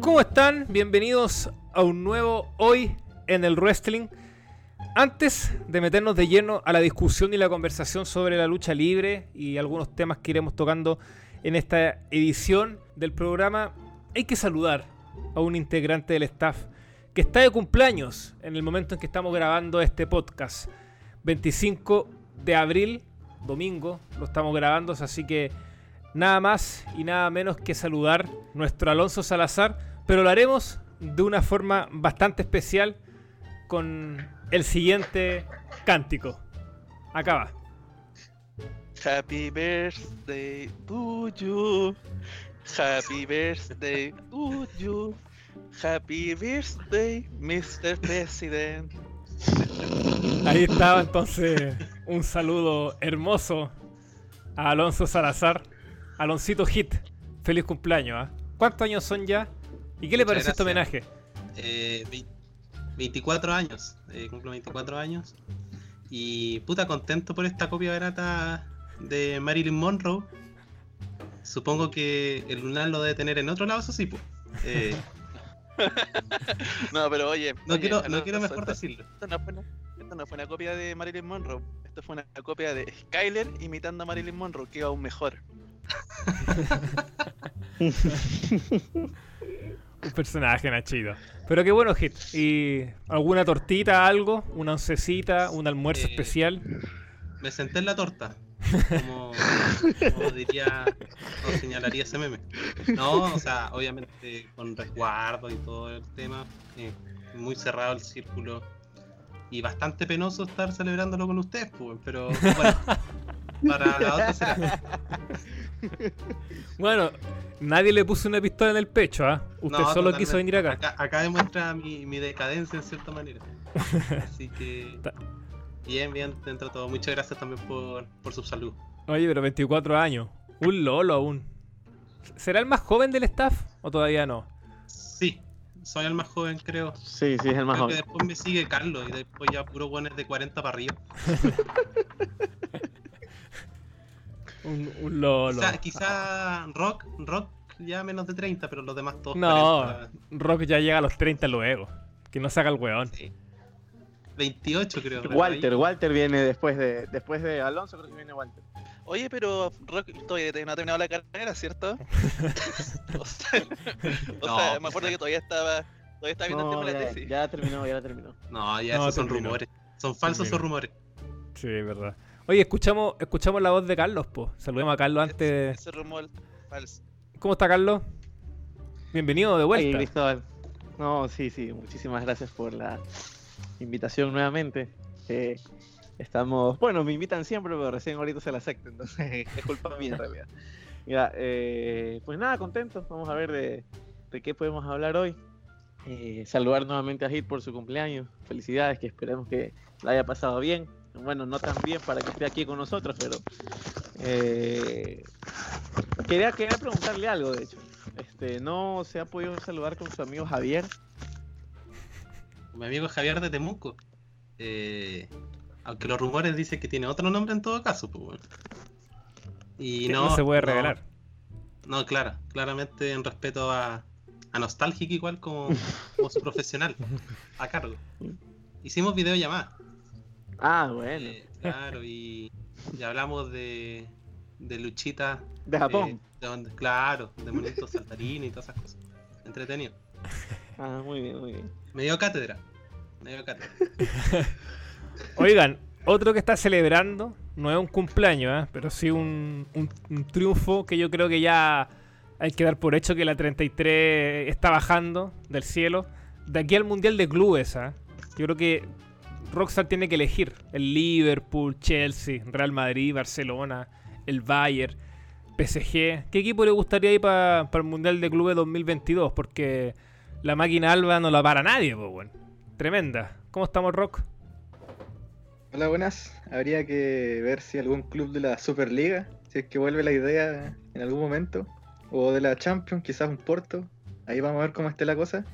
¿Cómo están? Bienvenidos a un nuevo Hoy en el Wrestling. Antes de meternos de lleno a la discusión y la conversación sobre la lucha libre y algunos temas que iremos tocando en esta edición del programa, hay que saludar a un integrante del staff que está de cumpleaños en el momento en que estamos grabando este podcast. 25 de abril, domingo, lo estamos grabando, así que nada más y nada menos que saludar nuestro Alonso Salazar, pero lo haremos de una forma bastante especial con el siguiente cántico. Acá va. Happy birthday to you. Happy birthday to you. Happy birthday, Mr. President. Ahí estaba entonces un saludo hermoso a Alonso Salazar. Aloncito Hit, feliz cumpleaños. ¿ah? ¿Cuántos años son ya? ¿Y qué le Muchas pareció este homenaje? Eh, vei- 24 años, eh, cumplo 24 años. Y puta contento por esta copia barata de Marilyn Monroe. Supongo que el lunar lo debe tener en otro lado, eso sí, pues. Eh, No, pero oye. no oye, quiero, no quiero mejor esto- decirlo. Esto no, fue una, esto no fue una copia de Marilyn Monroe. Esto fue una copia de Skyler imitando a Marilyn Monroe, que iba aún mejor. Un personaje, Nachito. Pero qué bueno, Hit. ¿Y alguna tortita, algo? ¿Una oncecita? ¿Un almuerzo Eh, especial? Me senté en la torta. Como, como diría o señalaría ese meme. No, o sea, obviamente con resguardo y todo el tema. eh, muy cerrado el círculo. Y bastante penoso estar celebrándolo con ustedes, pues, pero bueno. Para la otra será. Bueno, nadie le puso una pistola en el pecho, ¿ah? Usted No, solo totalmente. quiso venir acá. Acá, acá demuestra mi, mi decadencia en cierta manera. Así que. Ta- Bien, bien, dentro de todo. Muchas gracias también por, por su salud. Oye, pero 24 años. Un lolo aún. ¿Será el más joven del staff o todavía no? Sí, soy el más joven, creo. Sí, sí, es el más Creo que joven. después me sigue Carlos y después ya puro buenos de 40 para arriba. Un, un lolo. Quizá, quizá Rock, Rock ya menos de 30, pero los demás todos No, 40, Rock ya llega a los 30 luego. Que no saca el weón. sí. 28 creo. Walter, ahí. Walter viene después de después de Alonso, creo que viene Walter. Oye, pero Rock todavía no ha terminado la carrera, ¿cierto? o sea, o No, sea, me pues, acuerdo que todavía estaba, todavía estaba viendo el tema de la ya, tesis. ya terminó, ya terminó. No, ya No, esos son rumores. Son falsos Terminó. esos rumores. Sí, es verdad. Oye, escuchamos, escuchamos la voz de Carlos, po. Saludemos a Carlos antes. Ese rumor falso. ¿Cómo está Carlos? Bienvenido de Ay, vuelta. Cristóbal. No, sí, sí, muchísimas gracias por la invitación nuevamente. Eh, estamos, bueno, me invitan siempre, pero recién ahorita se la acepto, entonces es culpa mía en realidad. Mira, eh, pues nada, contento. Vamos a ver de, de qué podemos hablar hoy. Eh, saludar nuevamente a Hit por su cumpleaños. Felicidades, que esperemos que la haya pasado bien. Bueno, no tan bien para que esté aquí con nosotros, pero eh, quería, quería preguntarle algo, de hecho. Este, no se ha podido saludar con su amigo Javier. Mi amigo Javier de Temuco. Eh, aunque los rumores dicen que tiene otro nombre en todo caso, pues bueno. Y no, no se puede no, revelar. No, claro, claramente en respeto a, a Nostalgic igual como, como su profesional a cargo. Hicimos videollamada. Ah, bueno. eh, claro, y, y hablamos de, de luchita. De Japón. eh, de donde- claro, de monitos saltarines y todas esas cosas. Entretenido. Ah, muy bien, muy bien. Me dio cátedra. Me dio cátedra. Oigan, otro que está celebrando, no es un cumpleaños, ¿eh? pero sí un, un- un triunfo que yo creo que ya hay que dar por hecho que la 33 está bajando del cielo. De aquí al Mundial de Clubes, ¿eh? yo creo que Rockstar tiene que elegir el Liverpool, Chelsea, Real Madrid, Barcelona, el Bayern, PSG. ¿Qué equipo le gustaría ir para el Mundial de Clubes 2022? Porque la máquina Alba no la para nadie, pues. Tremenda. ¿Cómo estamos, Rock? Hola, buenas. Habría que ver si algún club de la Superliga, si es que vuelve la idea en algún momento, o de la Champions, quizás un Porto. Ahí vamos a ver cómo esté la cosa.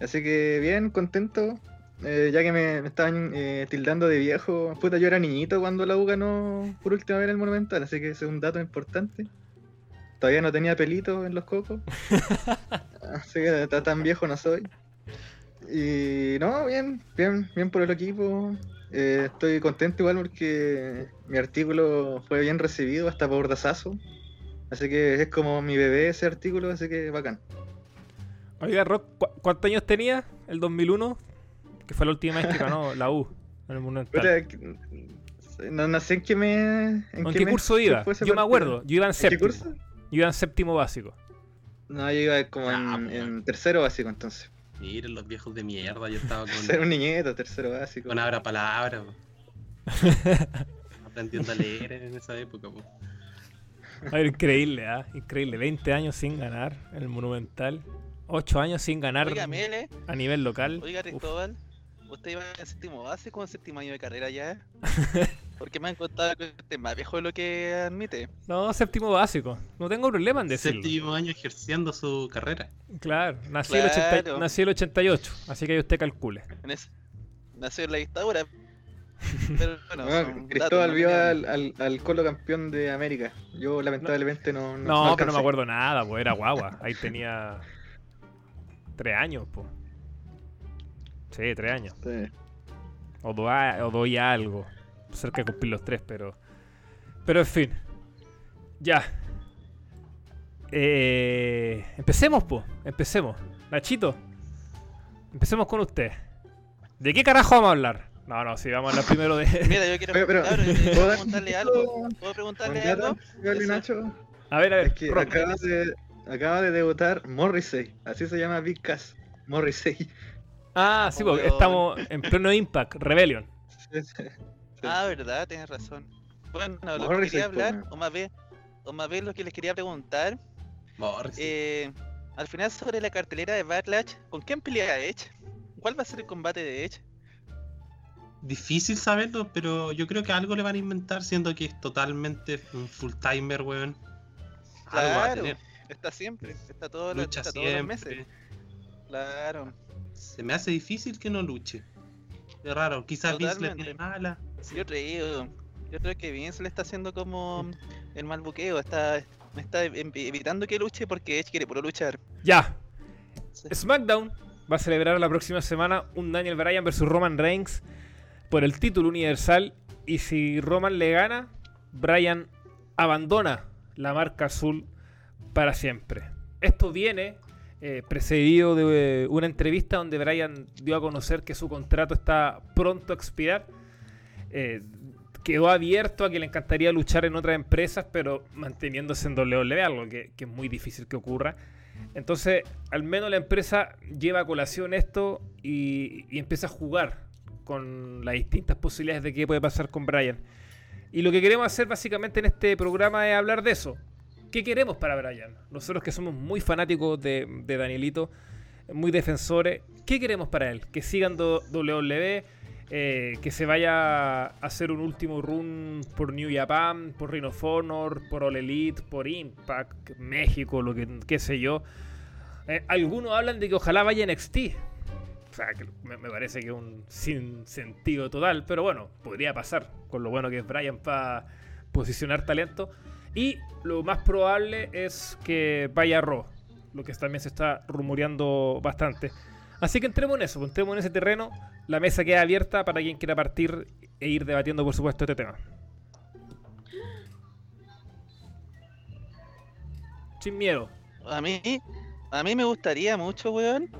Así que bien, contento. Eh, ya que me, me estaban eh, tildando de viejo. Puta, yo era niñito cuando la U ganó por última vez en el Monumental, así que ese es un dato importante. todavía no tenía pelito en los cocos. Así que ta- tan viejo no soy. Y no, bien, bien, bien por el equipo. Eh, estoy contento igual porque mi artículo fue bien recibido hasta por Dazazo. Así que es como mi bebé ese artículo, así que bacán. Oiga, Rock, ¿cu- ¿cuántos años tenía el 2001? Que fue la última vez que ganó la U en el Monumental. Que- no, no sé en qué me. ¿En, ¿En qué curso iba? Yo me acuerdo, yo iba en ¿En qué séptimo. curso? Yo iba en séptimo básico. No, yo iba como Ah, en, en tercero básico entonces. Miren los viejos de mierda, yo estaba Ser con, un niñeto, tercero básico. con abra palabra. po. Aprendiendo a leer en esa época. po. A ver, increíble, ¿ah? Increíble. 20 años sin ganar en el Monumental. 8 años sin ganar Oiga, Mele, a nivel local. oiga, Uf. ¿Usted iba en séptimo básico o en séptimo año de carrera ya? Porque me han contado que usted es más viejo de lo que admite. No, séptimo básico. No tengo problema en decirlo. Séptimo año ejerciendo su carrera. Claro, nací, El 80 Claro. nací el 88, así que ahí usted calcule. En ese- nació en la dictadura. Pero bueno, Bueno, son Cristóbal vio no al, al, al Colo campeón de América. Yo lamentablemente no. No, No, pero no me acuerdo nada, pues era guagua. Ahí tenía 3 años, pues. Sí, 3 años. Sí. O, do a- o doy algo. Cerca de cumplir los 3, pero. Pero en fin. Ya. Eh, empecemos, pues. Empecemos. Nachito. Empecemos con usted. ¿De qué carajo vamos a hablar? No, no, sí, vamos a hablar primero de. Mira, yo quiero pero, cabrón, yo ¿puedo quiero dar preguntarle un algo. ¿Puedo preguntarle algo? Nacho? A ver, a ver. Es que Rock. acaba de, acaba de debutar Morrissey. Así se llama Big Cass. Morrissey. Ah, sí, porque estamos en pleno Impact, Rebellion. Ah, verdad, tienes razón. Bueno, lo que quería po, hablar, o más bien, o más bien lo que les quería preguntar, eh, al final sobre la cartelera de Backlash, ¿con quién pelea Edge? ¿Cuál va a ser el combate de Edge? Difícil saberlo, pero yo creo que algo le van a inventar, siendo que es totalmente un full timer, weón. Algo va a Claro, tener. está siempre, está, todo lo- Lucha está todos los meses. Claro. Se me hace difícil que no luche. Es raro, quizás Vince le tiene mala. Yo creo, yo creo que Vince le está haciendo como el mal buqueo, está, está ev- evitando que luche porque Edge quiere puro luchar. Ya. Sí. SmackDown va a celebrar la próxima semana un Daniel Bryan versus Roman Reigns por el título universal. Y si Roman le gana, Bryan abandona la marca azul para siempre. Esto viene eh, precedido de eh, una entrevista donde Bryan dio a conocer que su contrato está pronto a expirar. Eh, quedó abierto a que le encantaría luchar en otras empresas, pero manteniéndose en WWE, algo que, que es muy difícil que ocurra. Entonces, al menos la empresa lleva a colación esto y, y empieza a jugar con las distintas posibilidades de qué puede pasar con Brian. Y lo que queremos hacer básicamente en este programa es hablar de eso. ¿Qué queremos para Brian? Nosotros que somos muy fanáticos de, Danielito, muy defensores, ¿qué queremos para él? Que sigan WWE, eh, que se vaya a hacer un último run por New Japan, por Ring of Honor, por All Elite, por Impact, México, lo que sé yo. Eh, algunos hablan de que ojalá vaya NXT. O sea, que me, me parece que es un sin sentido total, pero bueno, podría pasar con lo bueno que es Brian para posicionar talento. Y lo más probable es que vaya a Raw, lo que también se está rumoreando bastante. Así que entremos en eso, entremos en ese terreno. La mesa queda abierta para quien quiera partir e ir debatiendo, por supuesto, este tema. Sin miedo. A mí, a mí me gustaría mucho, weón,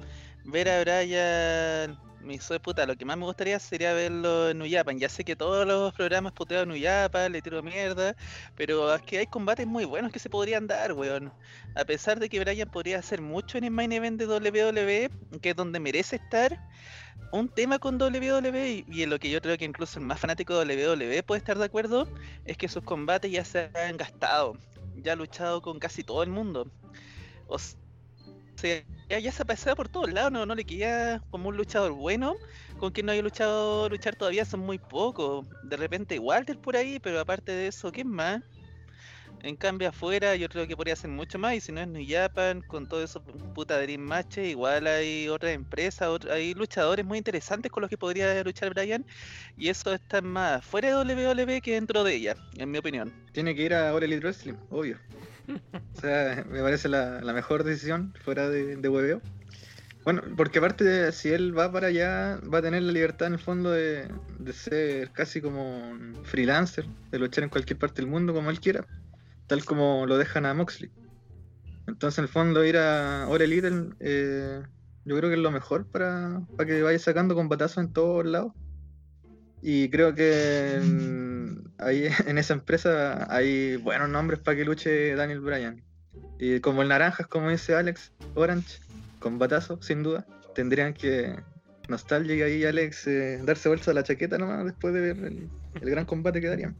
ver a Brian. Mi hijo de puta, lo que más me gustaría sería verlo en New Japan. Ya sé que todos los programas puteado en New Japan, le tiro mierda, pero es que hay combates muy buenos que se podrían dar, weón. A pesar de que Brian podría hacer mucho en el main event de WWE, que es donde merece estar, un tema con WWE, y- en lo que yo creo que incluso el más fanático de WWE puede estar de acuerdo, es que sus combates ya se han gastado. Ya ha luchado con casi todo el mundo. O ya, ya se ha pasado por todos lados, no, no le queda como un luchador bueno. Con quien no haya luchado luchar todavía son muy pocos. De repente Walter por ahí, pero aparte de eso, ¿quién más? En cambio afuera yo creo que podría ser mucho más y si no es New Japan con todo eso puta Dream Match igual hay otras empresas, hay luchadores muy interesantes con los que podría luchar Brian y eso está más fuera de WWE que dentro de ella, en mi opinión. Tiene que ir a All Elite Wrestling, obvio. O sea, me parece la, la mejor decisión fuera de, de hueveo. Bueno, porque aparte de si él va para allá, va a tener la libertad en el fondo de, de ser casi como un freelancer, de luchar en cualquier parte del mundo como él quiera, tal como lo dejan a Moxley. Entonces, en el fondo, ir a All Elite, eh, yo creo que es lo mejor para, para que vaya sacando combatazos en todos lados. Y creo que mm, ahí en esa empresa hay buenos nombres para que luche Daniel Bryan. Y como el Naranjas, como dice Alex, Orange, con batazo, sin duda. Tendrían que Nostalgia y ahí Alex eh, darse bolsa a la chaqueta nomás después de ver el, el gran combate que darían.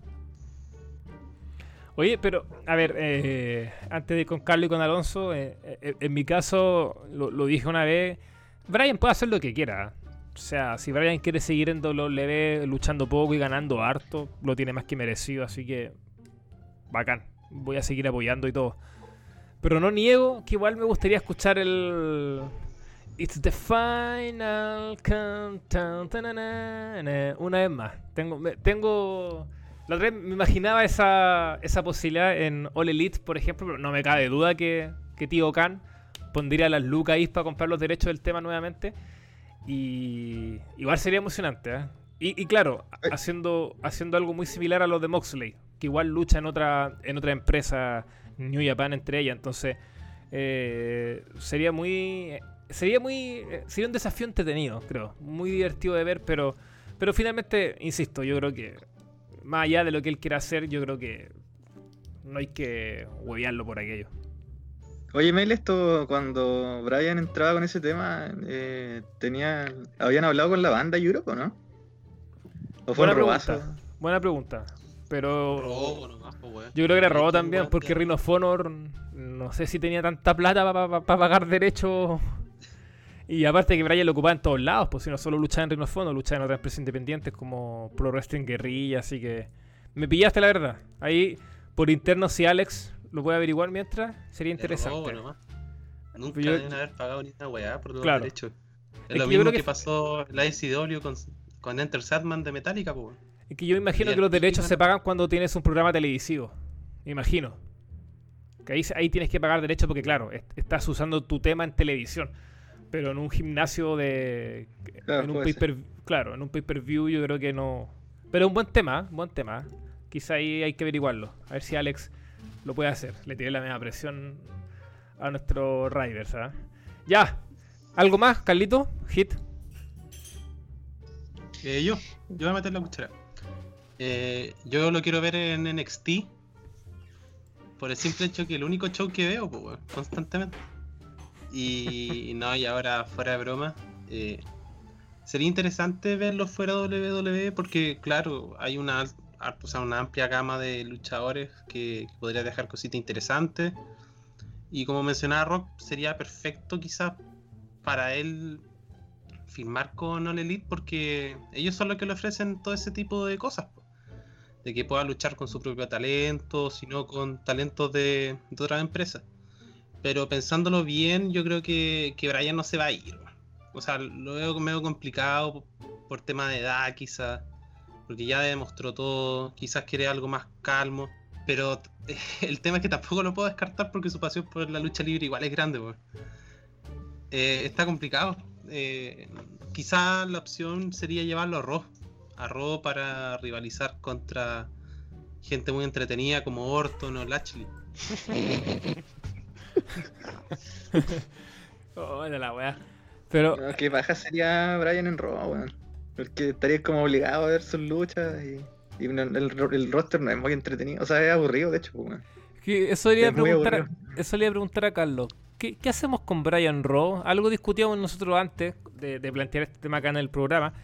Oye, pero, a ver, eh, antes de ir con Carlos y con Alonso, eh, eh, en mi caso, lo, lo dije una vez, Brian puede hacer lo que quiera. O sea, si Brian quiere seguir en WWE luchando poco y ganando harto, lo tiene más que merecido, así que bacán. Voy a seguir apoyando y todo. Pero no niego que igual me gustaría escuchar el It's the final countdown una vez más. Tengo tengo la otra vez me imaginaba esa, esa posibilidad en All Elite, por ejemplo, pero no me cabe duda que, que Tío Khan pondría las lucas ahí para comprar los derechos del tema nuevamente. Y igual sería emocionante, ¿eh? Y, y claro, Eh. haciendo, haciendo algo muy similar a los de Moxley, que igual lucha en otra, en otra empresa, New Japan entre ellas. Entonces, eh, sería muy. Sería muy. eh, Sería un desafío entretenido, creo. Muy divertido de ver, pero. Pero finalmente, insisto, yo creo que. Más allá de lo que él quiera hacer, yo creo que. No hay que huevearlo por aquello. Oye, Mel, esto cuando Brian entraba con ese tema, eh, tenía, habían hablado con la banda Europe, ¿o no? ¿O fue Buena un robazo? pregunta. Buena pregunta. Pero. Robo nomás, weón. Yo creo que era robo también, porque ya. Rhino of Honor no sé si tenía tanta plata para pagar derechos. Y aparte que Brian lo ocupaba en todos lados, pues si no solo luchaba en Rhino of Honor, luchaba en otras empresas independientes como Pro Wrestling Guerrilla, así que me pillaste la verdad. Ahí por interno si Alex lo puede averiguar mientras, sería Es interesante. nomás. Nunca yo- deben haber pagado ni una weá por los Claro. derechos. Es, que lo yo mismo creo que, que- pasó la ICW con, con Enter Sandman de Metallica, po. Es que yo imagino Y que los derechos se pagan cuando tienes un programa televisivo. Imagino. Que ahí, ahí tienes que pagar derechos porque, claro, est- estás usando tu tema en televisión. Pero en un gimnasio de. Claro, en un pay claro, en un pay per view yo creo que no. Pero un buen tema, ¿eh? buen tema. Quizá ahí hay que averiguarlo. A ver si Alex lo puede hacer. Le tiré la misma presión a nuestro Riders. ¿ah? Ya. ¿Algo más, Carlito? Hit. Eh, yo, yo voy a meter la cuchara. Eh, yo lo quiero ver en NXT. Por el simple hecho que el único show que veo, pues, constantemente. Y no, y ahora fuera de broma. eh, sería interesante verlo fuera de WWE porque, claro, hay una, o sea, una amplia gama de luchadores que, podría dejar cositas interesantes. Y como mencionaba Rock, sería perfecto quizás para él firmar con All Elite porque ellos son los que le ofrecen todo ese tipo de cosas. De que pueda luchar con su propio talento, sino con talentos de, de otras empresas. Pero pensándolo bien, yo creo que, que Brian no se va a ir. O sea, lo veo medio complicado por tema de edad, quizás. Porque ya demostró todo. Quizás quiere algo más calmo. Pero el tema es que tampoco lo puedo descartar porque su pasión por la lucha libre igual es grande. weón. Eh, está complicado. Eh, quizá la opción sería llevarlo a Raw. A Raw para rivalizar contra gente muy entretenida como Orton o Lashley. Oh, de la weá. Pero. No, qué baja sería Brian en Raw, weón. Porque estarías como obligado a ver sus luchas y, y el, el roster no es muy entretenido. O sea, es aburrido, de hecho, pues, eso le iba a preguntar, a preguntar a Carlos. ¿Qué, qué hacemos con Brian Raw? Algo discutíamos nosotros antes de, de plantear este tema acá en el programa.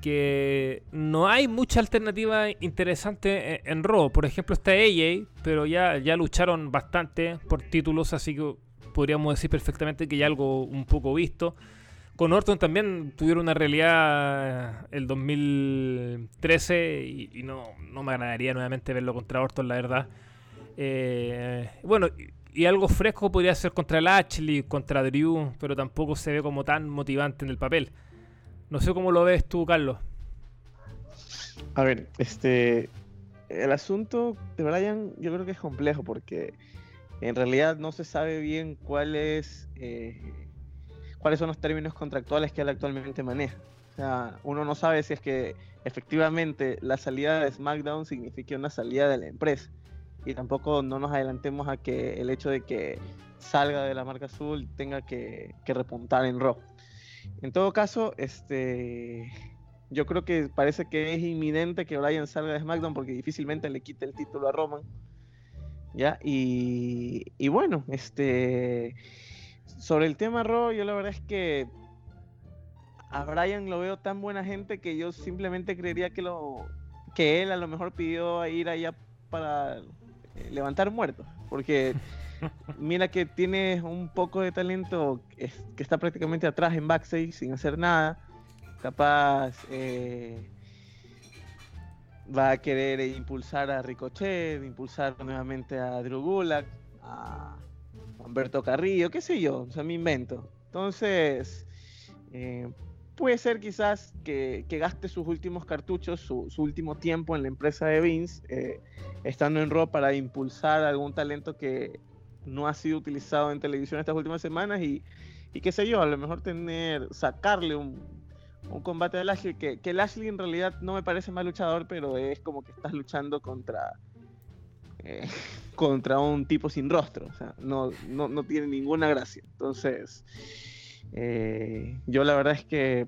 Que no hay mucha alternativa interesante en, en Raw. Por ejemplo, está AJ, pero ya, ya lucharon bastante por títulos, así que podríamos decir perfectamente que ya algo un poco visto. Con Orton también tuvieron una realidad el 2013 y, no, no me agradaría nuevamente verlo contra Orton, la verdad. Eh, bueno, y, y algo fresco podría ser contra Lashley, contra Drew, pero tampoco se ve como tan motivante en el papel. No sé cómo lo ves tú, Carlos. A ver, este. El asunto de Brian yo creo que es complejo porque en realidad no se sabe bien cuál es, eh, cuáles son los términos contractuales que él actualmente maneja. O sea, uno no sabe si es que efectivamente la salida de SmackDown significa una salida de la empresa. Y tampoco no nos adelantemos a que el hecho de que salga de la marca azul tenga que, que repuntar en Raw. En todo caso, este, yo creo que parece que es inminente que Brian salga de SmackDown porque difícilmente le quite el título a Roman. ¿Ya? Y, y bueno, este, sobre el tema Raw, yo la verdad es que a Brian lo veo tan buena gente que yo simplemente creería que lo que él a lo mejor pidió ir allá para eh, levantar muertos, porque mira que tiene un poco de talento que está prácticamente atrás en backstage sin hacer nada, capaz eh, va a querer impulsar a Ricochet, impulsar nuevamente a Drew Gulak, a Humberto Carrillo, qué sé yo, o sea, me invento. Entonces, eh, puede ser quizás que, que gaste sus últimos cartuchos, su, su último tiempo en la empresa de Vince, eh, estando en Raw para impulsar algún talento que no ha sido utilizado en televisión estas últimas semanas y, y qué sé yo, a lo mejor tener, sacarle un, un combate a Lashley, que, que Lashley en realidad no me parece mal luchador, pero es como que estás luchando contra eh, contra un tipo sin rostro, o sea, no, no, no tiene ninguna gracia. Entonces, eh, yo la verdad es que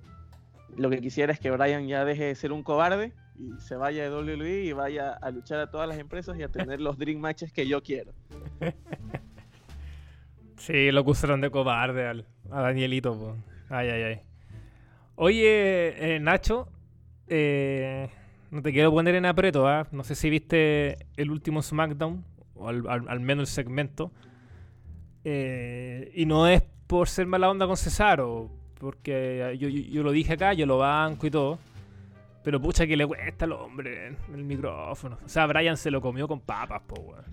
lo que quisiera es que Brian ya deje de ser un cobarde y se vaya de WWE y vaya a luchar a todas las empresas y a tener los dream matches que yo quiero. Sí, lo acusaron de cobarde al, a Danielito. Ay, ay, ay. Oye, eh, Nacho, eh, no te quiero poner en aprieto, ¿ah? No sé si viste el último SmackDown, o al, al- al menos el segmento. Eh, y no es por ser mala onda con Cesaro, porque yo, yo- yo lo dije acá, yo lo banco y todo. Pero pucha que le cuesta al hombre el micrófono. O sea, Brian se lo comió con papas, po, weón.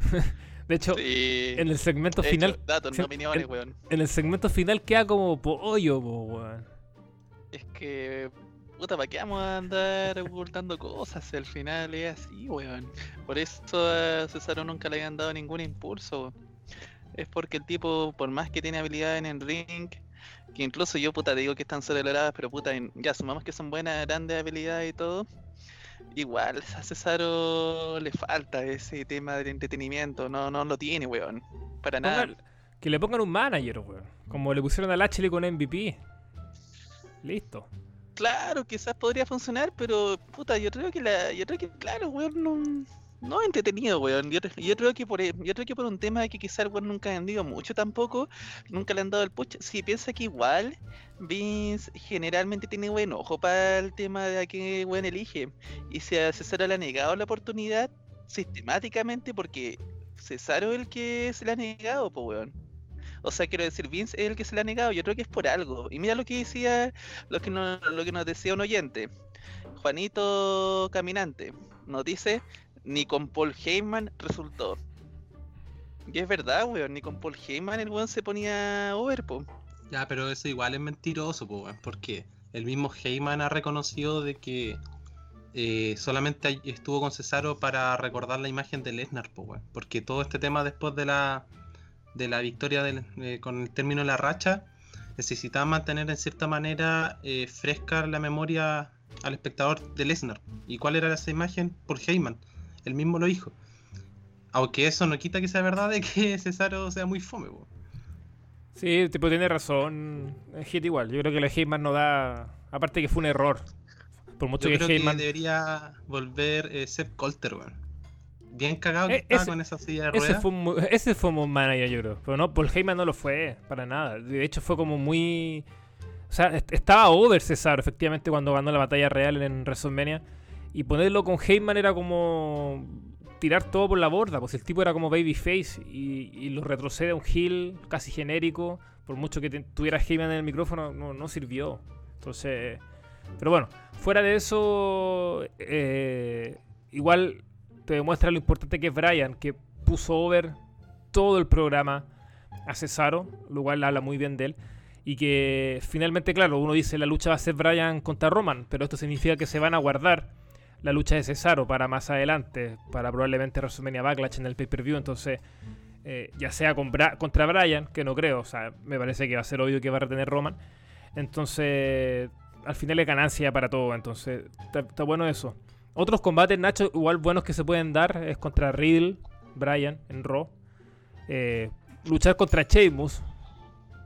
De hecho, Sí. en el segmento hecho, final datos, opiniones, en- en el segmento final queda como pollo, po, weón. Es que, puta, ¿para qué vamos a andar ocultando cosas? Al final es así, weón. Por eso a Cesaro nunca le habían dado ningún impulso. Es porque el tipo, por más que tiene habilidad en el ring, que incluso yo, puta, digo que están sobrevaloradas, pero puta, ya sumamos que son buenas, grandes habilidades y todo. Igual a Cesaro le falta ese tema del entretenimiento, no, no lo tiene, weón. Para nada. Pongan- que le pongan un manager, weón. Como le pusieron a Lashley con MVP. Listo. Claro, quizás podría funcionar, pero puta, yo creo que la, yo creo que claro, weón, no, no entretenido, weón. Yo, yo creo que por, e- yo creo que por un tema que quizás weón nunca ha vendido mucho tampoco, nunca le han dado el push. Si piensa que igual Vince generalmente tiene buen ojo para el tema de a qué weón elige. Y si a Cesaro le ha negado la oportunidad sistemáticamente porque Cesaro es el que se le ha negado, pues weón. O sea, quiero decir, Vince es el que se le ha negado. Yo creo que es por algo. Y mira lo que decía lo que, nos decía un oyente. Juanito Caminante nos dice, ni con Paul Heyman resultó. Y es verdad, weón, ni con Paul Heyman el weón se ponía over, po. Ya, pero eso igual es mentiroso, po, weón, porque el mismo Heyman ha reconocido de que eh, solamente estuvo con Cesaro para recordar la imagen de Lesnar, po, weón, porque todo este tema después de la de la victoria del- eh, con el término de la racha necesitaba mantener en cierta manera eh, fresca la memoria al espectador de Lesnar. ¿Y cuál era esa imagen? Por Heyman. Él mismo lo dijo. Aunque eso no quita que sea verdad de que Cesaro sea muy fome, po. Sí, tipo tiene razón. Hit igual. Yo creo que la Heyman no da. Aparte que fue un error. Por mucho Yo que creo que Heyman. debería volver eh, Sepp Colter, weón. Bien cagado que Eh, estaba ese- con esa silla de Ese ruedas. fue, un, ese fue un buen manager, yo creo. Pero no, Paul Heyman no lo fue, para nada. De hecho, fue como muy. O sea, est- estaba over Cesaro, efectivamente, cuando ganó la batalla real en WrestleMania. Y ponerlo con Heyman era como. tirar todo por la borda. Pues el tipo era como babyface y, y lo retrocede a un heel casi genérico. Por mucho que te- tuviera Heyman en el micrófono, no, no sirvió. Entonces. Pero bueno, fuera de eso. eh, igual te demuestra lo importante que es Brian, que puso over todo el programa a Cesaro, lo cual habla muy bien de él. Y que finalmente, claro, uno dice la lucha va a ser Brian contra Roman, pero esto significa que se van a guardar la lucha de Cesaro para más adelante, para probablemente WrestleMania Backlash en el pay-per-view. Entonces, eh, ya sea con Bra- contra Bryan, que no creo, o sea, me parece que va a ser obvio que va a retener Roman. Entonces, al final es ganancia para todo, entonces está bueno eso. Otros combates, Nacho, igual buenos que se pueden dar es contra Riddle, Bryan en Raw. Eh, luchar contra Sheamus.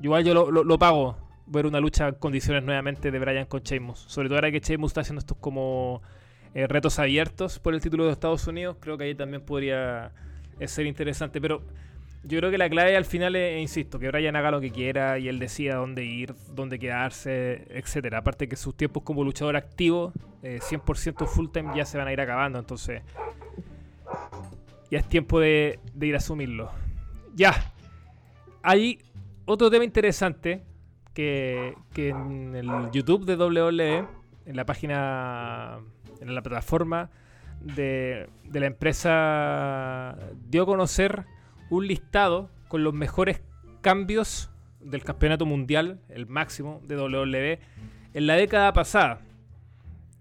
Igual yo lo, pago. Ver una lucha en condiciones nuevamente de Bryan con Sheamus. Sobre todo ahora que Sheamus está haciendo estos como eh, retos abiertos por el título de Estados Unidos. Creo que ahí también podría eh, ser interesante. Pero yo creo que la clave al final es, insisto, que Bryan haga lo que quiera y él decida dónde ir, dónde quedarse, etcétera. Aparte que sus tiempos como luchador activo, eh, 100% full time, ya se van a ir acabando. Entonces, ya es tiempo de, de ir a asumirlo. Ya. Hay otro tema interesante que, que en el YouTube de WWE, en la página, en la plataforma de, de la empresa, dio a conocer un listado con los mejores cambios del campeonato mundial, el máximo de WWE, en la década pasada.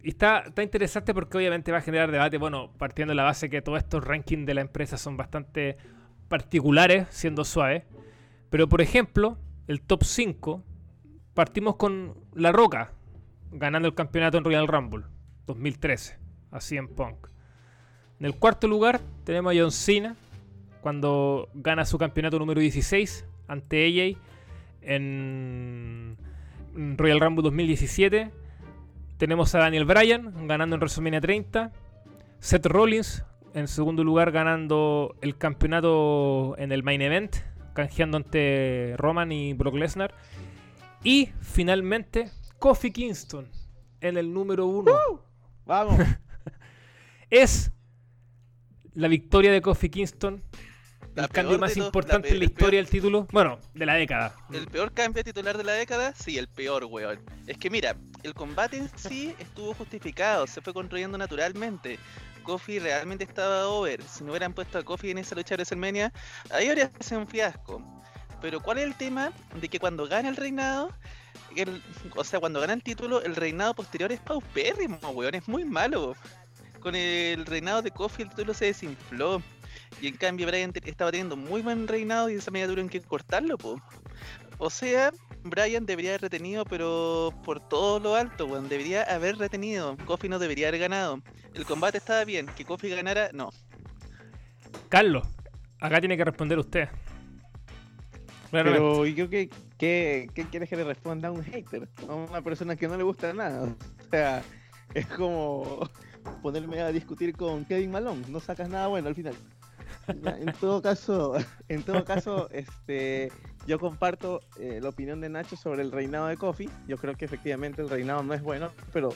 Y está, está interesante porque obviamente va a generar debate, bueno, partiendo de la base que todos estos rankings de la empresa son bastante particulares, siendo suaves. Pero por ejemplo, el top 5, partimos con La Roca, ganando el campeonato en Royal Rumble 2013, así en Punk. En el cuarto lugar tenemos a John Cena, cuando gana su campeonato número 16 ante AJ en Royal Rumble 2017. Tenemos a Daniel Bryan ganando en WrestleMania 30. Seth Rollins en segundo lugar ganando el campeonato en el main event, canjeando ante Roman y Brock Lesnar. Y finalmente Kofi Kingston en el número uno. Vamos. Es la victoria de Kofi Kingston. El cambio más importante en la historia del título. Bueno, de la década. El peor cambio titular de la década, sí, el peor, weón. Es que mira, el combate en sí estuvo justificado, se fue construyendo naturalmente. Kofi realmente estaba over. Si no hubieran puesto a Kofi en esa lucha de WrestleMania, ahí habría sido un fiasco. Pero ¿cuál es el tema? De que cuando gana el reinado, el- o sea, cuando gana el título, el reinado posterior es paupérrimo, weón, es muy malo. Con el reinado de Kofi el título se desinfló. Y en cambio Brian estaba teniendo muy buen reinado y esa manera tuvieron que cortarlo, po. O sea, Brian debería haber retenido, pero por todo lo alto, weón. Debería haber retenido. Kofi no debería haber ganado. El combate estaba bien. Que Kofi ganara, no. Carlos, acá tiene que responder usted. Claramente. Pero yo que, que, ¿qué quieres que le responda a un hater? A una persona que no le gusta nada. O sea, es como ponerme a discutir con Kevin Malone. No sacas nada bueno al final. En todo caso, en todo caso, este, yo comparto eh, la opinión de Nacho sobre el reinado de Kofi. Yo creo que efectivamente el reinado no es bueno, pero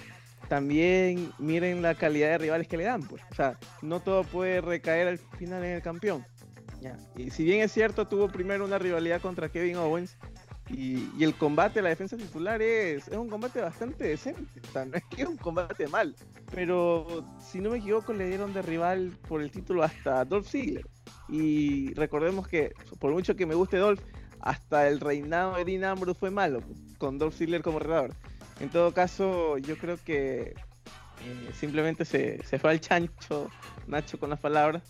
también miren la calidad de rivales que le dan, pues. O sea, no todo puede recaer al final en el campeón. Y si bien es cierto, tuvo primero una rivalidad contra Kevin Owens y, el combate, la defensa titular es, es un combate bastante decente. O sea, no es que es un combate mal. Pero si no me equivoco, le dieron de rival por el título hasta Dolph Ziggler. Y recordemos que, por mucho que me guste Dolph, hasta el reinado de Dean Ambrose fue malo, con Dolph Ziggler como retador. En todo caso, yo creo que eh, simplemente se, se fue al chancho Nacho con las palabras.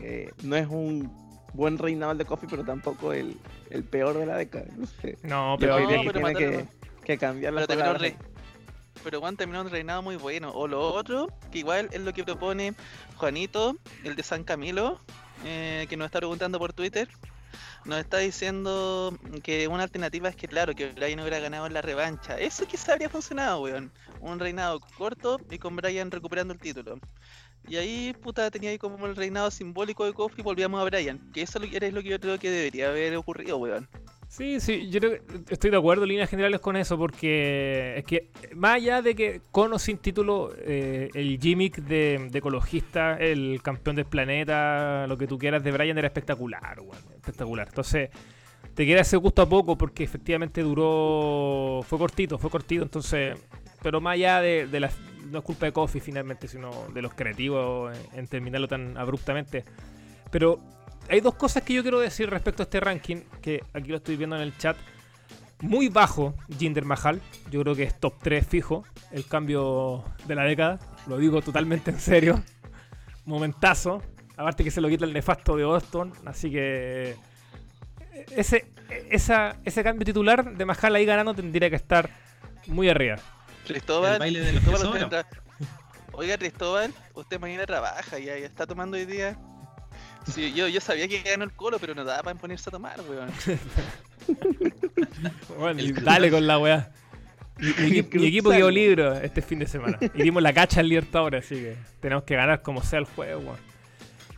Eh, no es un buen reinado el de Kofi, pero tampoco el, el peor de la década. No sé. No, Yo pero no, que pero tiene que, mataron- que cambiar las Pero re- pero Juan terminó un reinado muy bueno. O lo otro, que igual es lo que propone Juanito, el de San Camilo, eh, que nos está preguntando por Twitter. Nos está diciendo que una alternativa es que, claro, que Brian hubiera ganado en la revancha. Eso quizá habría funcionado, weón. Un reinado corto y con Brian recuperando el título. Y ahí, puta, tenía ahí como el reinado simbólico de Kofi y volvíamos a Brian. Que eso es lo que yo creo que debería haber ocurrido, weón. Sí, sí, yo creo que estoy de acuerdo en líneas generales con eso, porque es que más allá de que con o sin título, eh, el gimmick de, de ecologista, el campeón del planeta, lo que tú quieras de Brian era espectacular, weón, espectacular. Entonces, te queda ese gusto a poco porque efectivamente duró, fue cortito, fue cortito, entonces, pero más allá de, de la, no es culpa de Kofi finalmente, sino de los creativos en, en terminarlo tan abruptamente. Pero hay dos cosas que yo quiero decir respecto a este ranking, que aquí lo estoy viendo en el chat. Muy bajo Jinder Mahal, yo creo que es top 3 fijo, el cambio de la década, lo digo totalmente en serio. Momentazo, Aparte que se lo quita el nefasto de Boston. Así que. Ese, esa, ese cambio titular de Majal ahí ganando tendría que estar muy arriba. Cristóbal, El baile de los Cristóbal, que usted tra- Oiga, Cristóbal, usted mañana trabaja ya, ya está tomando hoy día. Sí, yo, yo sabía que ganó el colo, pero no daba para ponerse a tomar, weón. Bueno, El y Cruz dale con la weá. Mi, equipo quedó libro este fin de semana. Y dimos la cacha al Libertadores, así que tenemos que ganar como sea el juego, weón.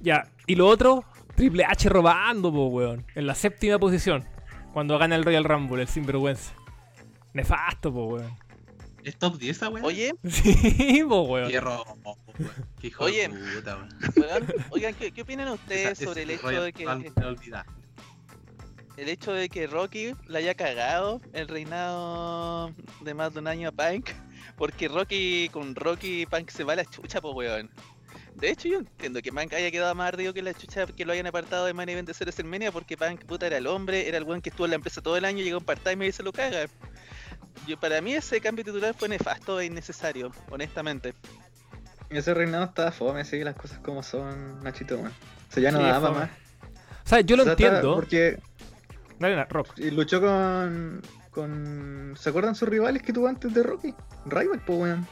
Ya, y lo otro, Triple H robando, po, weón. En la séptima posición. Cuando gana el Royal Rumble, el sinvergüenza. Nefasto, po, weón. ¿Es top 10 esa weón? Oye, Sí, po, weón. Qué robo, weón. Qué hijo Oye. de puta, weón. oigan, ¿qué, qué opinan ustedes Esa- sobre el hecho de que el hecho de que Rocky le haya cagado el reinado de más de un año a Punk? Porque Rocky, con Rocky, Punk se va a la chucha, po weón. De hecho, yo entiendo que Punk haya quedado más ardido que la chucha que lo hayan apartado de Main Event de WrestleMania porque Punk, puta, era el hombre, era el weón que estuvo en la empresa todo el año, llegó un part-time y se lo caga. Yo, para mí ese cambio titular fue nefasto e innecesario, honestamente. Ese reinado estaba fome, así las cosas como son, Nachito, weón. O sea, ya no Sí, daba más. O sea, yo lo O sea, estaba- entiendo. Porque Dale una, Rock. y luchó con, con. ¿Se acuerdan sus rivales que tuvo antes de Rocky? Ryback, pues, weón.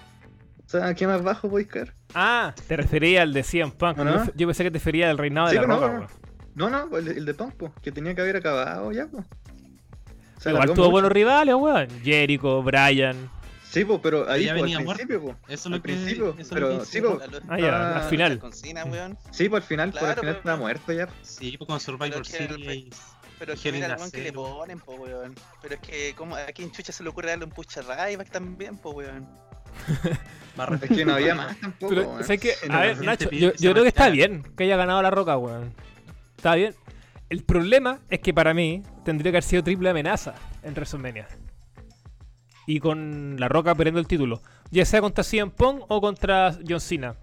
O sea, ¿qué más bajo podéis caer? Ah, te refería al de CM Punk. ¿O no? Yo- pensé que te refería al reinado de la no, roca, no. weón. No, no, el, de- el de Punk, pues, que tenía que haber acabado ya, pues. Igual tuvo mucho. buenos rivales, weón. Jericho, Brian. Sí, pues, pero ahí, venía al muerto. principio. Eso es Al lo que. principio, eso es lo pero que sí, po. Ah, ya, al final. Weón. Sí, pues al final, pues, al final pero- estaba muerto ya. Sí, pues con Survivor Pero que- Series. Pero es que mira el que le ponen, po, weón. Pero es que, como ¿a quién chucha se le ocurre darle un push a Ryback también, po, weón? Es que no había más tampoco, Pero, weón. no, A ver, Nacho, yo, que yo creo que está bien que haya ganado la roca, weón. Está bien. El problema es que para mí tendría que haber sido triple amenaza en WrestleMania. Y con la roca perdiendo el título. Ya sea contra CM Punk o contra John Cena.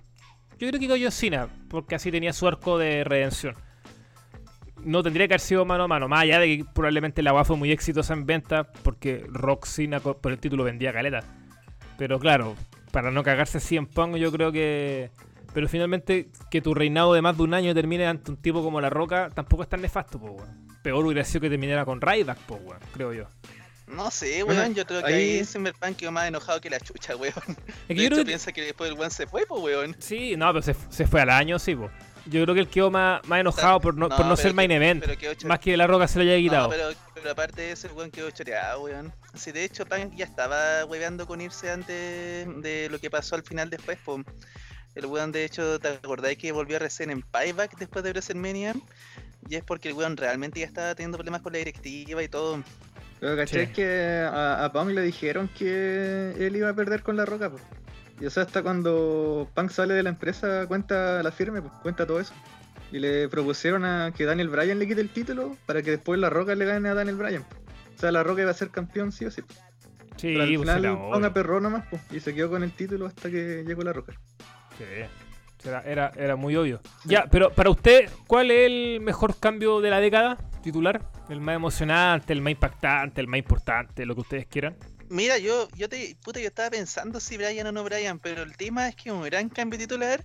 Yo creo que con John Cena, porque así tenía su arco de redención. No tendría que haber sido mano a mano, más allá de que probablemente la WA fue muy exitosa en venta, porque Rock por el título vendía caleta. Pero claro, para no cagarse en Punk, yo creo que. Pero finalmente, que tu reinado de más de un año termine ante un tipo como La Roca, tampoco es tan nefasto, po, weón. Peor hubiera sido que terminara con Ryback, po, weón, creo yo. No sé, Bueno, weón. yo creo que ahí- ahí quedó más enojado que la chucha, weón. Es De que yo hecho, creo que. piensa que después el weón se fue, po, weón. Sí, no, pero se, se fue al año, sí, po. Yo creo que él quedó más, más enojado por no, por no ser que- main event. Chore- Más que La Roca se lo haya No, quitado. pero, pero aparte de eso, el weón quedó choreado, weón. Sí, de hecho, Punk ya estaba hueveando con irse antes de lo que pasó al final después, po. El weón, de hecho, ¿te acordáis que volvió a recién en Payback después de WrestleMania? Y es porque el weón realmente ya estaba teniendo problemas con la directiva y todo. Pero caché Sí. que a, a Punk le dijeron que él iba a perder con la roca, pues. Y o sea, hasta cuando Punk sale de la empresa, cuenta la firme, pues, cuenta todo eso. Y le propusieron a que Daniel Bryan le quite el título para que después la roca le gane a Daniel Bryan. pues. O sea, la roca iba a ser campeón sí o sí. pues. Sí, Pero al pues final Punk aperró nomás, pues, y se quedó con el título hasta que llegó la roca. Sí, era, era, era muy obvio. Ya, pero para usted, ¿cuál es el mejor cambio de la década titular? El más emocionante, el más impactante, el más importante, lo que ustedes quieran. Mira, yo, yo te, puta, yo estaba pensando si Brian o no Brian, pero el tema es que un gran cambio titular,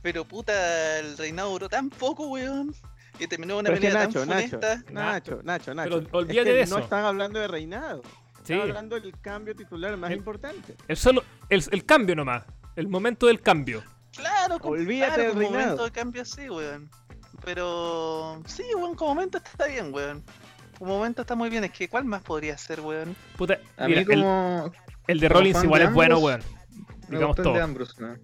pero puta, el reinado duró tan poco, weón, y terminó una Pero es que pelea Nacho, tan Nacho, funesta. Nacho, Nacho, Nacho. Pero olvídate Es que de No eso. están hablando de reinado. Sí, Están hablando del cambio titular más El- importante. el, solo, el, el cambio nomás. El momento del cambio. Claro, Olvídate claro, del como momento reinado. de cambio sí, weón. Pero sí, weón, como momento está bien, weón. Como momento está muy bien, es que ¿cuál más podría ser, weón? Puta, A mira, mí como... el, el de como Rollins igual de es bueno, weón. Me Digamos gustó el de todo. Ambrose, ¿no? A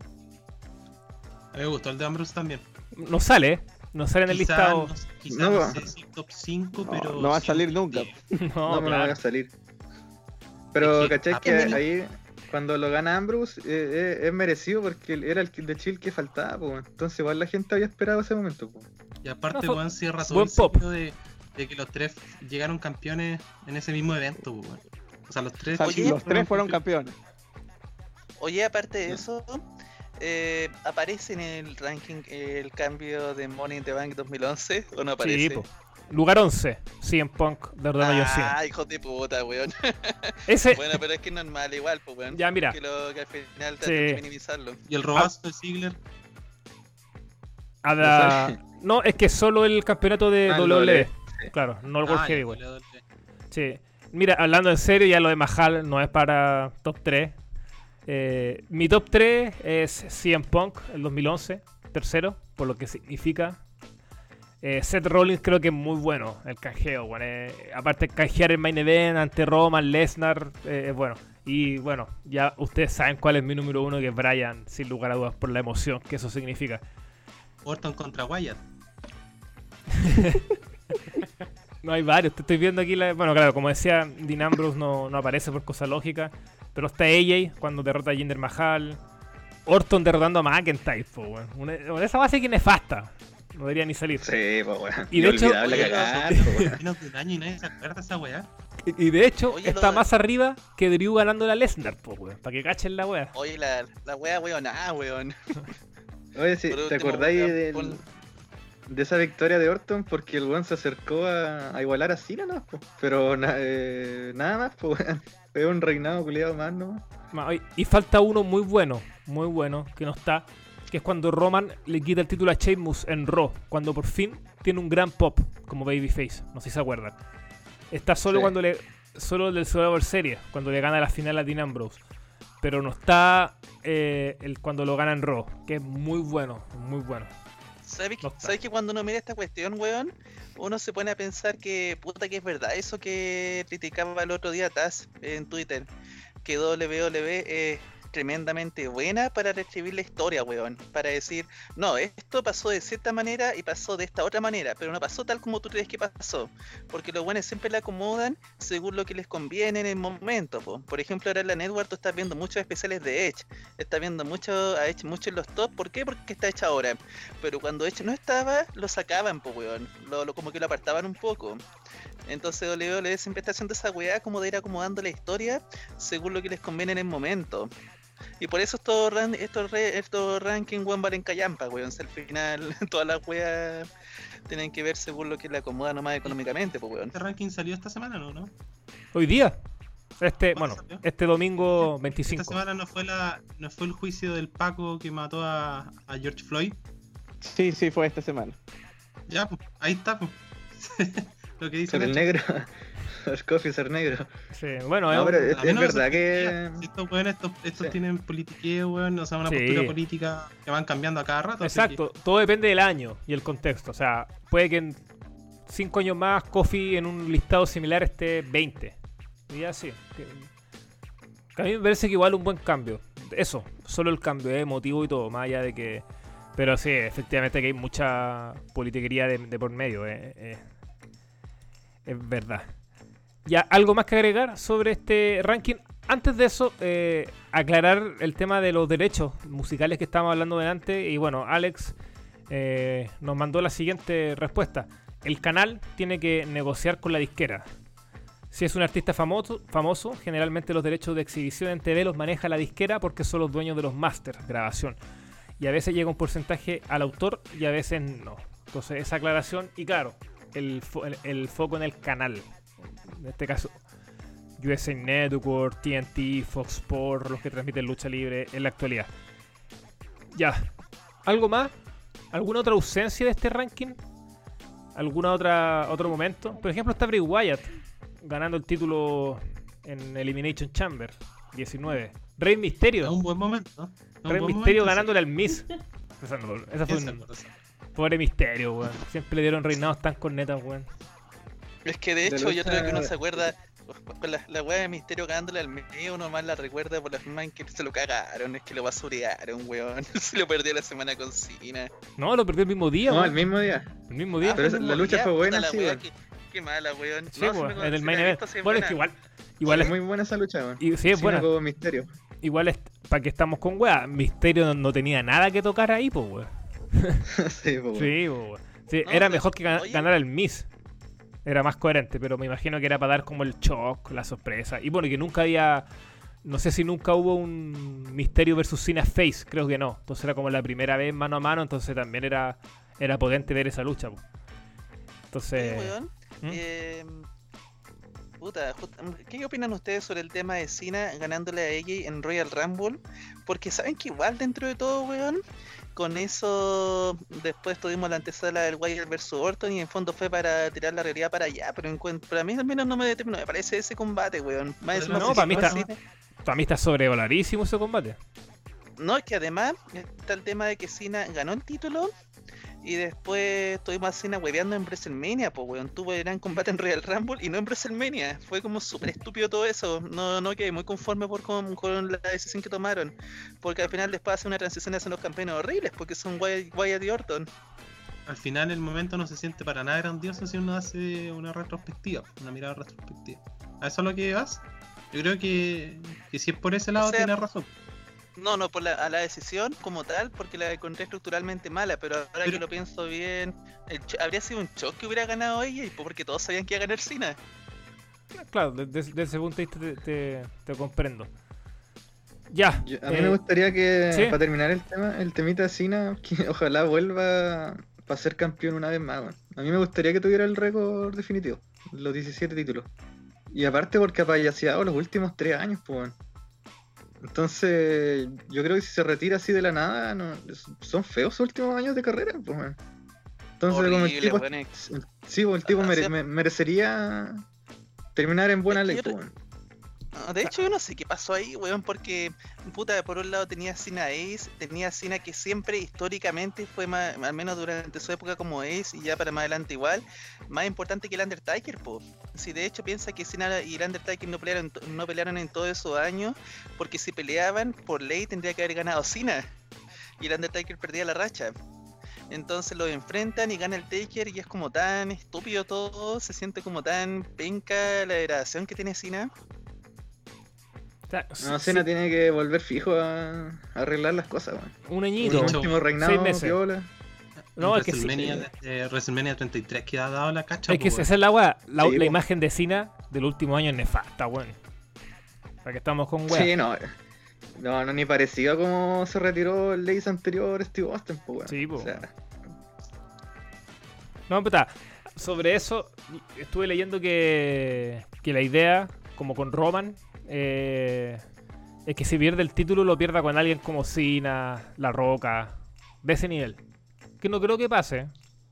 mí me gustó el de Ambrose también. No sale, ¿eh? No sale en el Quizá listado. No, quizá No, no va. sé si top 5, No, pero. no va a salir un nunca. 10. No, no me claro. va a salir. Pero, Es que, ¿cachai? Que ahí, cuando lo gana Ambrose, eh, eh, es merecido porque era el de chill que faltaba, pues. Entonces, igual la gente había esperado ese momento, pues. Y aparte, No, weón, cierra todo buen el ciclo de, de que los tres llegaron campeones en ese mismo evento, weón. O sea, los tres. Oye, los tres fueron campeones. Oye, aparte de No. eso, eh, ¿aparece en el ranking el cambio de Money in the Bank 2011 o no aparece? Sí, po. Lugar 11, CM Punk de Ordena John Cena. Ah, hijo de puta, weón. Ese, bueno, pero es que es normal, igual, pues, weón. ya mira, Que, lo, que al final Sí. de minimizarlo. Y el robazo de Ziggler. a la... No, es que solo el campeonato de Ah, WWE. Sí. Claro, no el World Ah, Heavyweight. WWE. Sí. Mira, hablando en serio, ya lo de Mahal no es para top 3. Eh, mi top 3 es CM Punk, el 2011, tercero, por lo que significa. Eh, Seth Rollins creo que es muy bueno, el canjeo. Bueno, eh, aparte, canjear el main event ante Roman, Lesnar, eh, es bueno. Y bueno, ya ustedes saben cuál es mi número uno, que es Brian, sin lugar a dudas, por la emoción que eso significa. Orton contra Wyatt. No hay varios, te estoy viendo aquí. La... Bueno, claro, como decía, Dean Ambrose no, no aparece por cosa lógica. Pero está AJ cuando derrota a Jinder Mahal. Orton derrotando a McIntyre, po. Una- esa base que es nefasta. No debería ni salir. Sí, pues weón. Y de hecho- Inolvidable Oye, cagar, no, po, weón. menos de un año y nadie se acuerda de esa weá. Y, y de hecho, Oye, está más arriba que Drew ganando la Lesnar, po, weón. Para que cachen la wea. Oye, la, la wea, weón, ah, weón. Oye, sí, ¿te acordáis del- de esa victoria de Orton? Porque el weón se acercó a, a igualar a Cena, ¿no? Pero na- eh, nada más, pues weón. Fue un reinado culiado más, ¿no? Y falta uno muy bueno, muy bueno, que no está. Que es cuando Roman le quita el título a Sheamus en Raw. Cuando por fin tiene un gran pop como Babyface. No sé si se acuerdan. Está solo Sí. cuando le. Solo el del Survivor Series. Cuando le gana la final a Dean Ambrose. Pero no está eh, el, cuando lo gana en Raw. Que es muy bueno, muy bueno. ¿Sabes, No está. ¿Sabes que cuando uno mira esta cuestión, weón? Uno se pone a pensar que puta que es verdad eso que criticaba el otro día Taz en Twitter. Que WWE es tremendamente buena para reescribir la historia, weón. Para decir, no, esto pasó de cierta manera y pasó de esta otra manera, pero no pasó tal como tú crees que pasó. Porque los buenos siempre la acomodan según lo que les conviene en el momento. po. Por ejemplo, ahora en la Network tú estás viendo muchos especiales de Edge. Estás viendo mucho a Edge mucho en los top. ¿Por qué? Porque está hecha ahora. Pero cuando Edge no estaba, lo sacaban, pues, weón. Lo, lo- como que lo apartaban un poco. Entonces WWE siempre está haciendo esa weá como de ir acomodando la historia según lo que les conviene en el momento. Y por eso estos, ran- estos, re- estos rankings, weón, valen callampa, weón. Si al final todas las weas tienen que ver según lo que le acomoda nomás económicamente, pues, weón. Este ranking salió esta semana, ¿no? ¿no? Hoy día. Este, ¿Cuándo bueno, salió? este domingo Esta 25. semana no fue la no fue el juicio del Paco que mató a, a George Floyd. Sí, sí, fue esta semana. Ya, pues, ahí está, pues. Lo que dice Ser el negro. Los coffee ser negro. Sí, bueno, No, es pero no verdad que- Estos weones, estos, estos Sí. tienen politiqueo, weón, o sea, una Sí. postura política que van cambiando a cada rato. Exacto, todo depende del año y el contexto. O sea, puede que en 5 años más Coffee en un listado similar esté 20. Y así. Que, que a mí me parece que igual un buen cambio. Eso, solo el cambio es emotivo y todo, más allá de que... Pero sí, efectivamente que hay mucha politiquería de, de por medio. eh, eh. Es verdad. Ya, ¿algo más que agregar sobre este ranking? Antes de eso, eh, aclarar el tema de los derechos musicales que estábamos hablando delante. Y bueno, Alex eh, nos mandó la siguiente respuesta. El canal tiene que negociar con la disquera. Si es un artista famoso, famoso, generalmente los derechos de exhibición en TV los maneja la disquera porque son los dueños de los masters, grabación. Y a veces llega un porcentaje al autor y a veces no. Entonces, esa aclaración, y claro, el, fo- el- el foco en el canal. En este caso, USA Network, TNT, Fox Sports, los que transmiten lucha libre en la actualidad. Ya. ¿Algo más? ¿Alguna otra ausencia de este ranking? ¿Alguna otra otro momento? Por ejemplo, está Bray Wyatt ganando el título en Elimination Chamber 19. Rey Es Mysterio. un buen momento. ¿no? Es un Rey buen momento, ganándole al Miz. Esa, fue Esa, un esa. Pobre Misterio, weón. Siempre le dieron reinados tan cornetas, weón. Es que de De hecho, yo creo que uno se acuerda. Con la, la wea de misterio ganándole al medio, uno más la recuerda por la forma en que se lo cagaron, es que lo basurearon, weón. Se lo perdió la semana con Cena. No, lo perdió el mismo día, No, weón. el mismo día. El mismo día. pero esa- fue la el lucha fue buena, sí, weón. qué, qué mala, weón. Sí, No, pues, en el sí main event. Bueno, es que igual. Igual es es, muy buena esa lucha, weón. y- sí, es buena. misterio. Igual es. Para que estamos con weá. Misterio no, no tenía nada que tocar ahí, pues, weón. sí, pues, weón. Sí, po, weón. Sí, No, era mejor que oye. ganar el Miss. Era más coherente, pero me imagino que era para dar como el shock, la sorpresa. Y bueno, que nunca había. No sé si nunca hubo un Misterio versus Cena Face, creo que no. Entonces era como la primera vez mano a mano, entonces también era, era potente ver esa lucha. po. Oye, Entonces. weón, ¿Mm? eh, puta, ¿qué opinan ustedes sobre el tema de Cena ganándole a ella en Royal Rumble? Porque saben que igual dentro de todo, weón, con eso después tuvimos la antesala del Wyatt vs Orton y en fondo fue para tirar la realidad para allá, pero encuentro, para mí al menos no me determinó, me parece ese combate, weón. Más no, para mí está- Para mí está sobrevaloradísimo ese combate. No, es que además está el tema de que Cena ganó el título y después tuvimos a Cena hueveando en WrestleMania, pues weón, tuvo el gran combate en Royal Rumble y no en WrestleMania. Fue como súper estúpido todo eso. No, no quedé muy conforme por con, con la decisión que tomaron. Porque al final después hace una transición y hacen los campeones horribles porque son Wyatt, y Orton. Al final el momento no se siente para nada grandioso si uno hace una retrospectiva, una mirada retrospectiva. ¿A eso es lo que vas? Yo creo que, que si es por ese lado sea, tienes razón. No, no, por la, a la decisión como tal, porque la encontré estructuralmente mala, pero ahora que lo pienso bien, el cho- habría sido un shock que hubiera ganado ella y porque todos sabían que iba a ganar Cena. Claro, desde, desde ese punto de vista te, te- te comprendo. Ya. Yo- a mí eh, me gustaría que, sí. para terminar el tema, el temita de Cena, que ojalá vuelva para ser campeón una vez más. weón. A mí me gustaría que tuviera el récord definitivo, los 17 títulos. Y aparte porque ha payaseado los últimos 3 años, pues. weón. Entonces, yo creo que si se retira así de la nada, no, son feos sus últimos años de carrera, pues. Entonces, como el tipo, sí, pues, el tipo mere- me- merecería terminar en buena ley, yo Ah, De hecho, yo no sé qué pasó ahí, weón, porque, puta, por un lado tenía Cena Ace, tenía Cena que siempre históricamente fue más, al menos durante su época como Ace y ya para más adelante igual, más importante que el Undertaker, po. Si de hecho piensa que Cena y el Undertaker no pelearon, no pelearon en todos esos años, porque si peleaban, por ley tendría que haber ganado Cena. Y el Undertaker perdía la racha. Entonces lo enfrentan y gana el Taker y es como tan estúpido todo, se siente como tan penca la degradación que tiene Cena. O sea, No, sí, Cena tiene que volver fijo a, a arreglar las cosas, weón. un Un añito. Dicho- último reinado, seis meses. piola. No, es que sí. WrestleMania, eh, WrestleMania 33 que ha dado la cacha. Es que pues, esa es la weá. La, Sí, la imagen de Cena del último año es nefasta, weón. Para que estamos con weá. Sí, no. eh, No, no, ni parecía como se retiró el Lace anterior Steve Austin, pues, weón. Sí, po. O sea, No, puta, sobre eso estuve leyendo que, que la idea, como con Roman, eh, es que si pierde el título lo pierda con alguien como Cena, La Roca, de ese nivel. Que no creo que pase,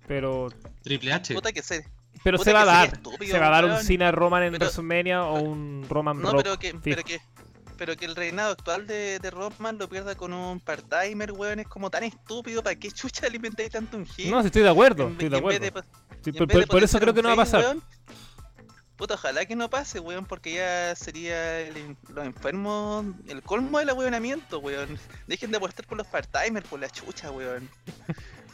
pero Triple H. Puta que se. pero Puta se va a dar. estúpido, Se va a dar un. Cena Roman en Pero- WrestleMania o un Roman No, Rock. pero que, pero que, pero que el reinado actual de, de Roman lo pierda con un part-timer, weón, es como tan estúpido. ¿Para qué chucha le inventáis tanto un hit? No, estoy de acuerdo, En- estoy de acuerdo. Sí, por, eso creo que no va a pasar. weón, Puta, ojalá que no pase, weón, porque ya sería los enfermos, el colmo del ahueonamiento, weón. Dejen de apostar por los part-timers, por la chucha, weón.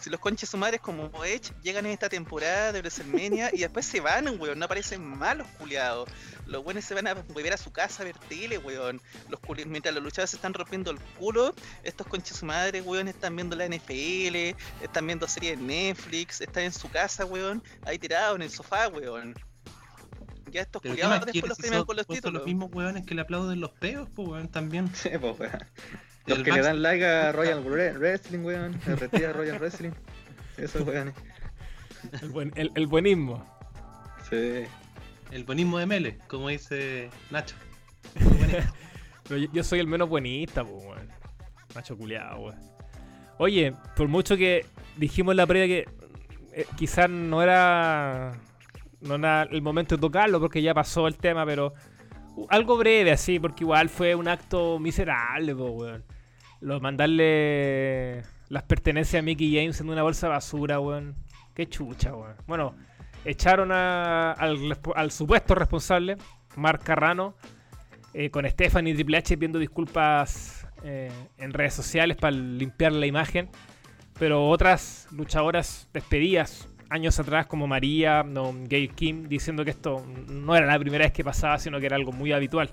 Si los conches su madres como Edge llegan en esta temporada de WrestleMania y después se van, weón, no aparecen malos culiados. Los buenos se van a volver a su casa a ver tele, weón. Los culi- mientras los luchadores se están rompiendo el culo, estos conches su madre, weón, están viendo la NFL, están viendo series de Netflix, están en su casa, weón, ahí tirados en el sofá, weón. Ya estos culiados después los premian con los son títulos. los mismos weones que le aplauden los peos, pues weón, también. sí, pues, weón. Los que le dan like a Royal Wre- Wrestling, weón. Se retira Royal Wrestling. Esos weones. El, buen- el- el buenismo. Sí. El bonismo de Mele, como dice Nacho. Pero yo, yo soy el menos buenista, pues, weón. Macho culiado, weón. Oye, por mucho que dijimos en la previa que eh, quizás no era, no era el momento de tocarlo porque ya pasó el tema, pero algo breve así, porque igual fue un acto miserable, weón. Lo mandarle las pertenencias a Mickey James en una bolsa de basura, weón. Qué chucha, weón. Bueno, echaron a- al, al supuesto responsable, Mark Carrano, eh, con Stephanie Triple H pidiendo disculpas eh, en redes sociales para limpiar la imagen. Pero otras luchadoras despedidas años atrás, como María, no, Gail Kim, diciendo que esto no era la primera vez que pasaba, sino que era algo muy habitual.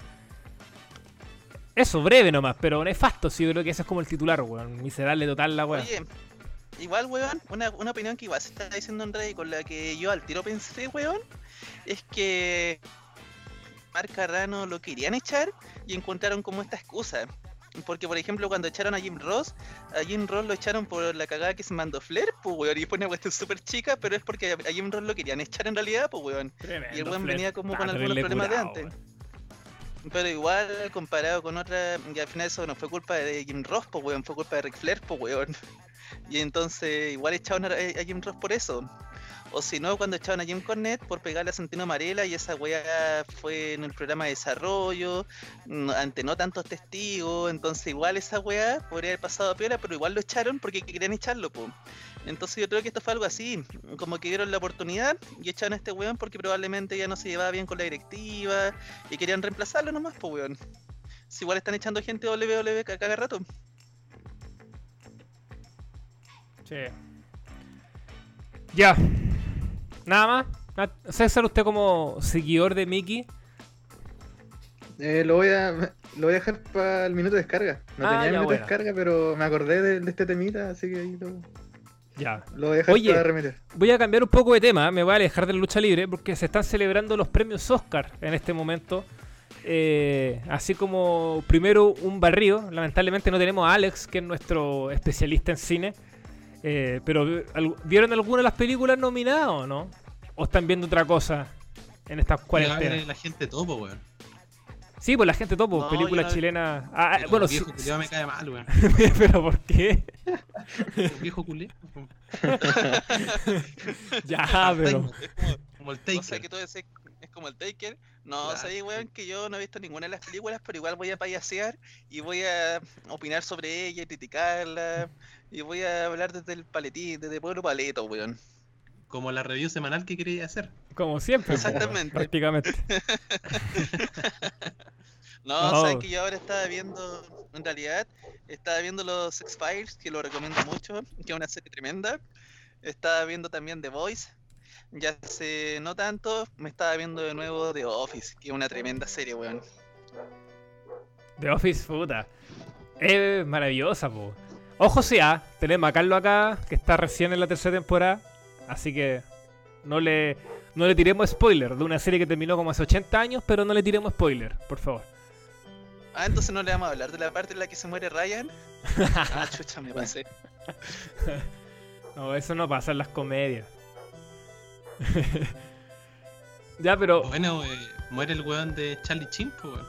Eso, breve nomás, pero nefasto, sí, yo creo que ese es como el titular, weón. Miserable total la weón. Oye, igual, weón, una, una opinión que igual se está diciendo en Reddit con la que yo al tiro pensé, weón, es que Mark Carrano lo querían echar y encontraron como esta excusa. Porque, por ejemplo, cuando echaron a Jim Ross, a Jim Ross lo echaron por la cagada que se mandó Flair, pues, weón, y fue una cuestión súper chica, pero es porque a Jim Ross lo querían echar en realidad, pues, weón. Y el weón venía como con algunos problemas de antes. Pero igual, comparado con otra, y al final eso no fue culpa de Jim Ross, pues, weón, fue culpa de Ric Flair, pues, weón. Y entonces igual echaron a, a Jim Ross por eso. O si no, cuando echaron a Jim Cornette por pegarle a Santino Marela y esa weá fue en el programa de desarrollo, mm, ante no tantos testigos, entonces igual esa weá podría haber pasado a piola, pero igual lo echaron porque querían echarlo, po. Entonces yo creo que esto fue algo así, como que vieron la oportunidad y echaron a este weón porque probablemente ya no se llevaba bien con la directiva y querían reemplazarlo nomás, pues weón. Si igual están echando gente WWE ca- cada rato. Sí. Ya. Nada más. Na- César, usted como seguidor de Mickey. Eh, lo, voy a, lo voy a dejar para el minuto de descarga. No Ah, tenía ya, minuto bueno. de descarga, pero me acordé de, de este temita, así que ahí lo, Ya. lo voy a dejar Oye. para remeter. Voy a cambiar un poco de tema, me voy a alejar de la lucha libre porque se están celebrando los premios Oscar en este momento. Eh, así como primero un barrio, lamentablemente no tenemos a Alex, que es nuestro especialista en cine. Eh, pero ¿al- ¿vieron alguna de las películas nominadas o no? ¿O están viendo otra cosa en estas cuarentenas? La gente topo, weón. Sí, pues la gente topo, No, película chilena. Ah, ah, El bueno, sí, viejo culiao me cae mal, weón. pero ¿por qué? Viejo culé. Ya, pero. Como el O sea Taker. que todo ese es como el Taker. No, Claro. sabéis, weón, que yo no he visto ninguna de las películas, pero igual voy a payasear y voy a opinar sobre ella y criticarla. Y voy a hablar desde el paletín, desde pueblo paleto, weón. Como la review semanal que quería hacer. Como siempre, po, Exactamente. prácticamente. No, No. sabes que yo ahora estaba viendo, en realidad, estaba viendo los X-Files, que lo recomiendo mucho, que es una serie tremenda. Estaba viendo también The Voice. Ya hace no tanto, me estaba viendo de nuevo The Office, que es una tremenda serie, weón. The Office, puta. Es maravillosa, po. Ojo sea, tenemos a Carlos acá, que está recién en la tercera temporada. Así que no le, no le tiremos spoiler de una serie que terminó como hace 80 años, pero no le tiremos spoiler, por favor. Ah, entonces no le vamos a hablar de la parte en la que se muere Ryan. Ah, chucha, me pasé. No, eso no pasa en las comedias. ya, pero. Bueno, eh, muere el weón de Charlie Chin, po, weón.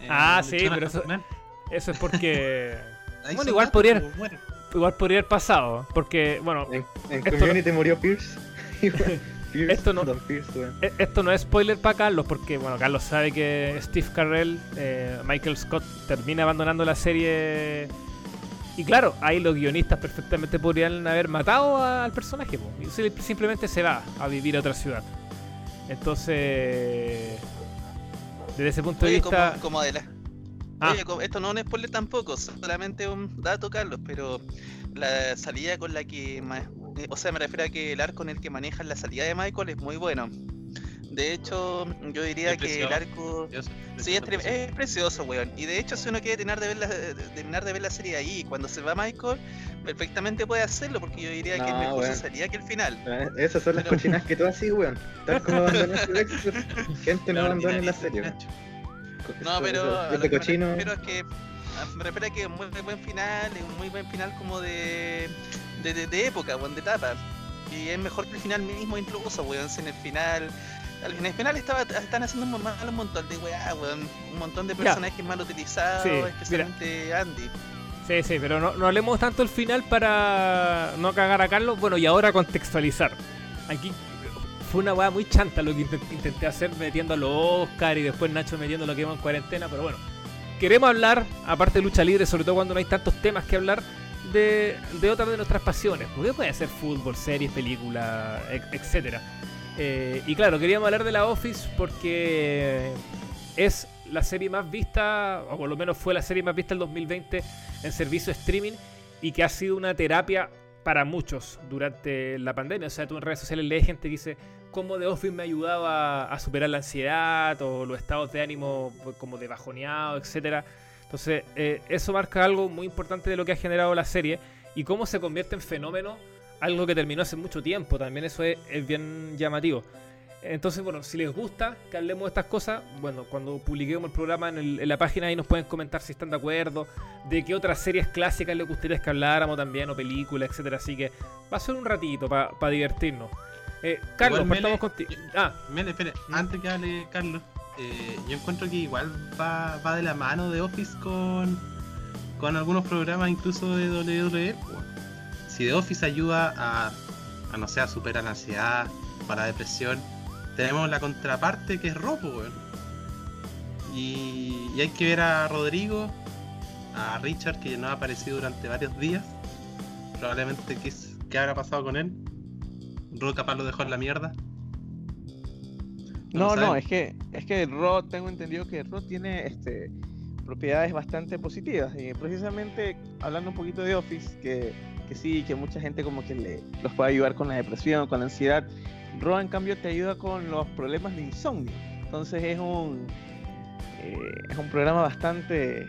Eh, Ah, sí, pero eso- es porque. Bueno, igual podría- po, muere. igual podría haber pasado. Porque, bueno, En, en Community murió Pierce. Pierce, Esto no- Pierce, weón. E- Esto no es spoiler para Carlos, porque bueno, Carlos sabe que Steve Carell, eh, Michael Scott, termina abandonando la serie. Y claro, ahí los guionistas perfectamente podrían haber matado a- al personaje, y sim- simplemente se va a vivir a otra ciudad. Entonces, desde ese punto de vista. como, como de la... Ah. Oye, esto no es un spoiler tampoco, solamente un dato, Carlos, pero la salida con la que... eh, O sea, me refiero a que el arco en el que manejan la salida de Michael es muy bueno. De hecho, yo diría Es que el arco... Sí, es, precioso. es precioso, weón. Y de hecho, si uno quiere terminar de ver la, de- terminar de ver la serie ahí, cuando se va Michael, perfectamente puede hacerlo, porque yo diría que es No, mejor weón. salida que el final. Ah, Esas son las Pero- cochinas que tú así, weón. Tal como abandonaste Dexter, gente no La abandona en la serie. No, pero Este cochino. refiero es que me refiero a que es un muy buen final, es un muy buen final como de de, de- de época, weón, de etapa. Y es mejor que el final mismo incluso, weón, si en el final al en el final estaba, están haciendo un, mal un montón de weá, weón, un montón de Ya. personajes mal utilizados, Sí, mira. especialmente Andy. Sí, sí, pero no, no hablemos tanto del final para no cagar a Carlos. Bueno, y ahora contextualizar. Aquí fue una weá muy chanta lo que intent- intenté hacer metiendo a los Oscar y después Nacho metiendo lo que íbamos en cuarentena, pero bueno. Queremos hablar, aparte de lucha libre, sobre todo cuando no hay tantos temas que hablar, de, de otras de nuestras pasiones. Porque puede ser fútbol, series, películas, e- etcétera. Eh, y claro, queríamos hablar de la Office porque es la serie más vista, o por lo menos fue la serie más vista el 2020 en servicio streaming y que ha sido una terapia para muchos durante la pandemia. O sea, tú en redes sociales lees gente que dice cómo The Office me ha ayudado a, superar la ansiedad o los estados de ánimo pues, como de bajoneado, etcétera. Entonces, eh, eso marca algo muy importante de lo que ha generado la serie y cómo se convierte en fenómeno algo que terminó hace mucho tiempo. También eso es, es bien llamativo. Entonces, bueno, si les gusta que hablemos de estas cosas, bueno, cuando publiquemos el programa en, el- en la página ahí nos pueden comentar si están de acuerdo, de qué otras series clásicas les gustaría que habláramos también, o películas, etcétera. Así que va a ser un ratito para divertirnos. Eh, Carlos, Igual, partamos Mele, contigo. Ah, Mira, espera, antes que hable Carlos, eh, yo encuentro que igual va, va de la mano de Office con, con algunos programas incluso de WWE. Si The Office ayuda a, a no sé, a superar la ansiedad, para la depresión, tenemos la contraparte que es Ropo, weón. Y, y hay que ver a Rodrigo, a Richard, que no ha aparecido durante varios días. Probablemente qué, es- qué habrá pasado con él. Ro capaz lo dejó en la mierda. No, no, saben. es que, es que Ro, tengo entendido que Ro tiene este, propiedades bastante positivas. Y precisamente hablando un poquito de Office, que, que sí, que mucha gente como que le, los puede ayudar con la depresión, con la ansiedad. Ro, en cambio, te ayuda con los problemas de insomnio. Entonces es un, eh, es un programa bastante, eh,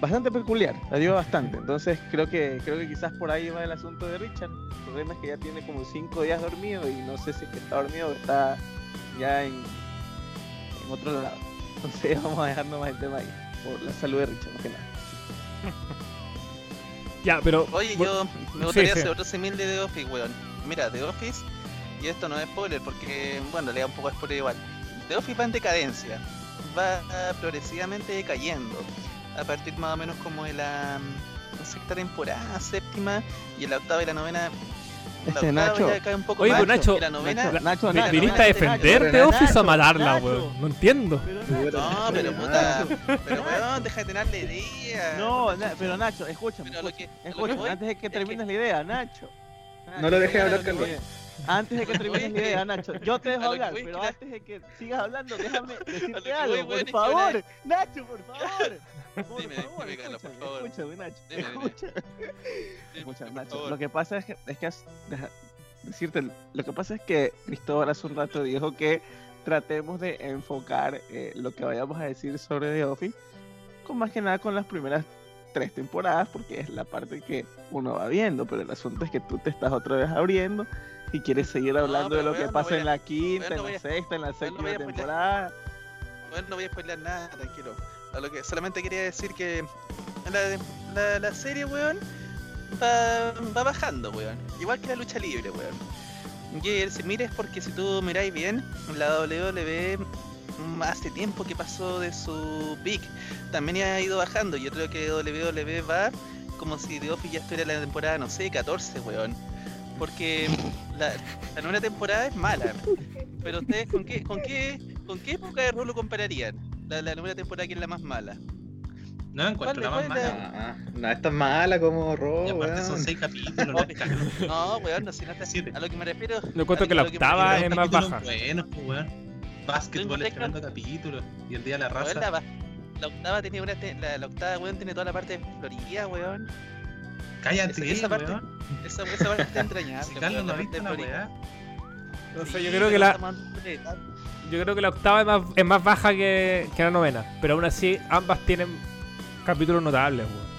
bastante peculiar. Ayuda bastante. Entonces creo que, creo que quizás por ahí va el asunto de Richard. El problema es que ya tiene como cinco días dormido y no sé si es que está dormido o está ya en, en otro lado. Entonces vamos a dejar nomás el tema ahí. Por la salud de Richard, más que nada. Ya, pero. Oye, yo me sí, gustaría sí. hacer otro simil de The Office, weón. Mira, The Office, y esto no es spoiler porque, bueno, le da un poco de spoiler igual. The Office va en decadencia, va progresivamente decayendo. A partir más o menos como de la mm, sexta temporada, séptima, y en la octava y la novena. Este, Nacho. Oye, pues, Nacho. Nacho, Nacho, ¿Viniste a defenderte, o a matarla, weón? No entiendo. Pero No, pero puta. Pero weón, deja de tener la idea. No, Na- pero Nacho, escúchame. Pero lo escúchame, que- lo que antes de que es termines que- la idea, Nacho. No lo dejé hablar, Carlos. Antes de que termines la idea, Nacho, yo te dejo hablar, pero antes de que sigas hablando, déjame decirte algo, por favor. Nacho, por favor. Por Dime, favor, dime, por escúchame, favor. escúchame, Nacho. Dime, por Nacho, lo que pasa es que, es que has- deja- decirte, lo que pasa es que Cristóbal hace un rato dijo que tratemos de enfocar eh, lo que vayamos a decir sobre The Office, con más que nada con las primeras tres temporadas, porque es la parte que uno va viendo, pero el asunto es que tú te estás otra vez abriendo y quieres seguir hablando de lo que no pasa a- en la quinta, no en la sexta, en la séptima temporada. Bueno, no voy a spoilear nada, tranquilo. A lo que solamente quería decir que la, la, la serie, weón, va, va bajando, weón. Igual que la lucha libre, weón. Y si mires porque si tú miráis bien, la WWE hace tiempo que pasó de su peak. También ha ido bajando. Yo creo que WWE va como si The Office ya estuviera en la temporada, no sé, 14, weón. Porque la, la nueva temporada es mala. Pero ustedes, ¿con qué, con qué, con qué época de rol lo compararían? La, la nueva temporada que es la más mala. No encuentro la ¿Cuál- más es mala. Ah, no es tan mala como Ro, Y aparte son weón. seis capítulos, no es. No, weón, no, si no está- Siete. A lo que me refiero. Yo encuentro a que la octava es más baja. buenos, pues, weón. Básquetbol estrenando capítulos. Y el día de la Weón, raza. la, octava tenía una. te- La, la octava, weón, tiene toda la parte de Florida, weón. Cállate, esa- esa parte- weón. Esa, esa parte está entrañable. Si Carlos no de la weá. No sé, yo creo que la, yo creo que la octava es más, es más baja que, que la novena. Pero aún así, ambas tienen capítulos notables, weón.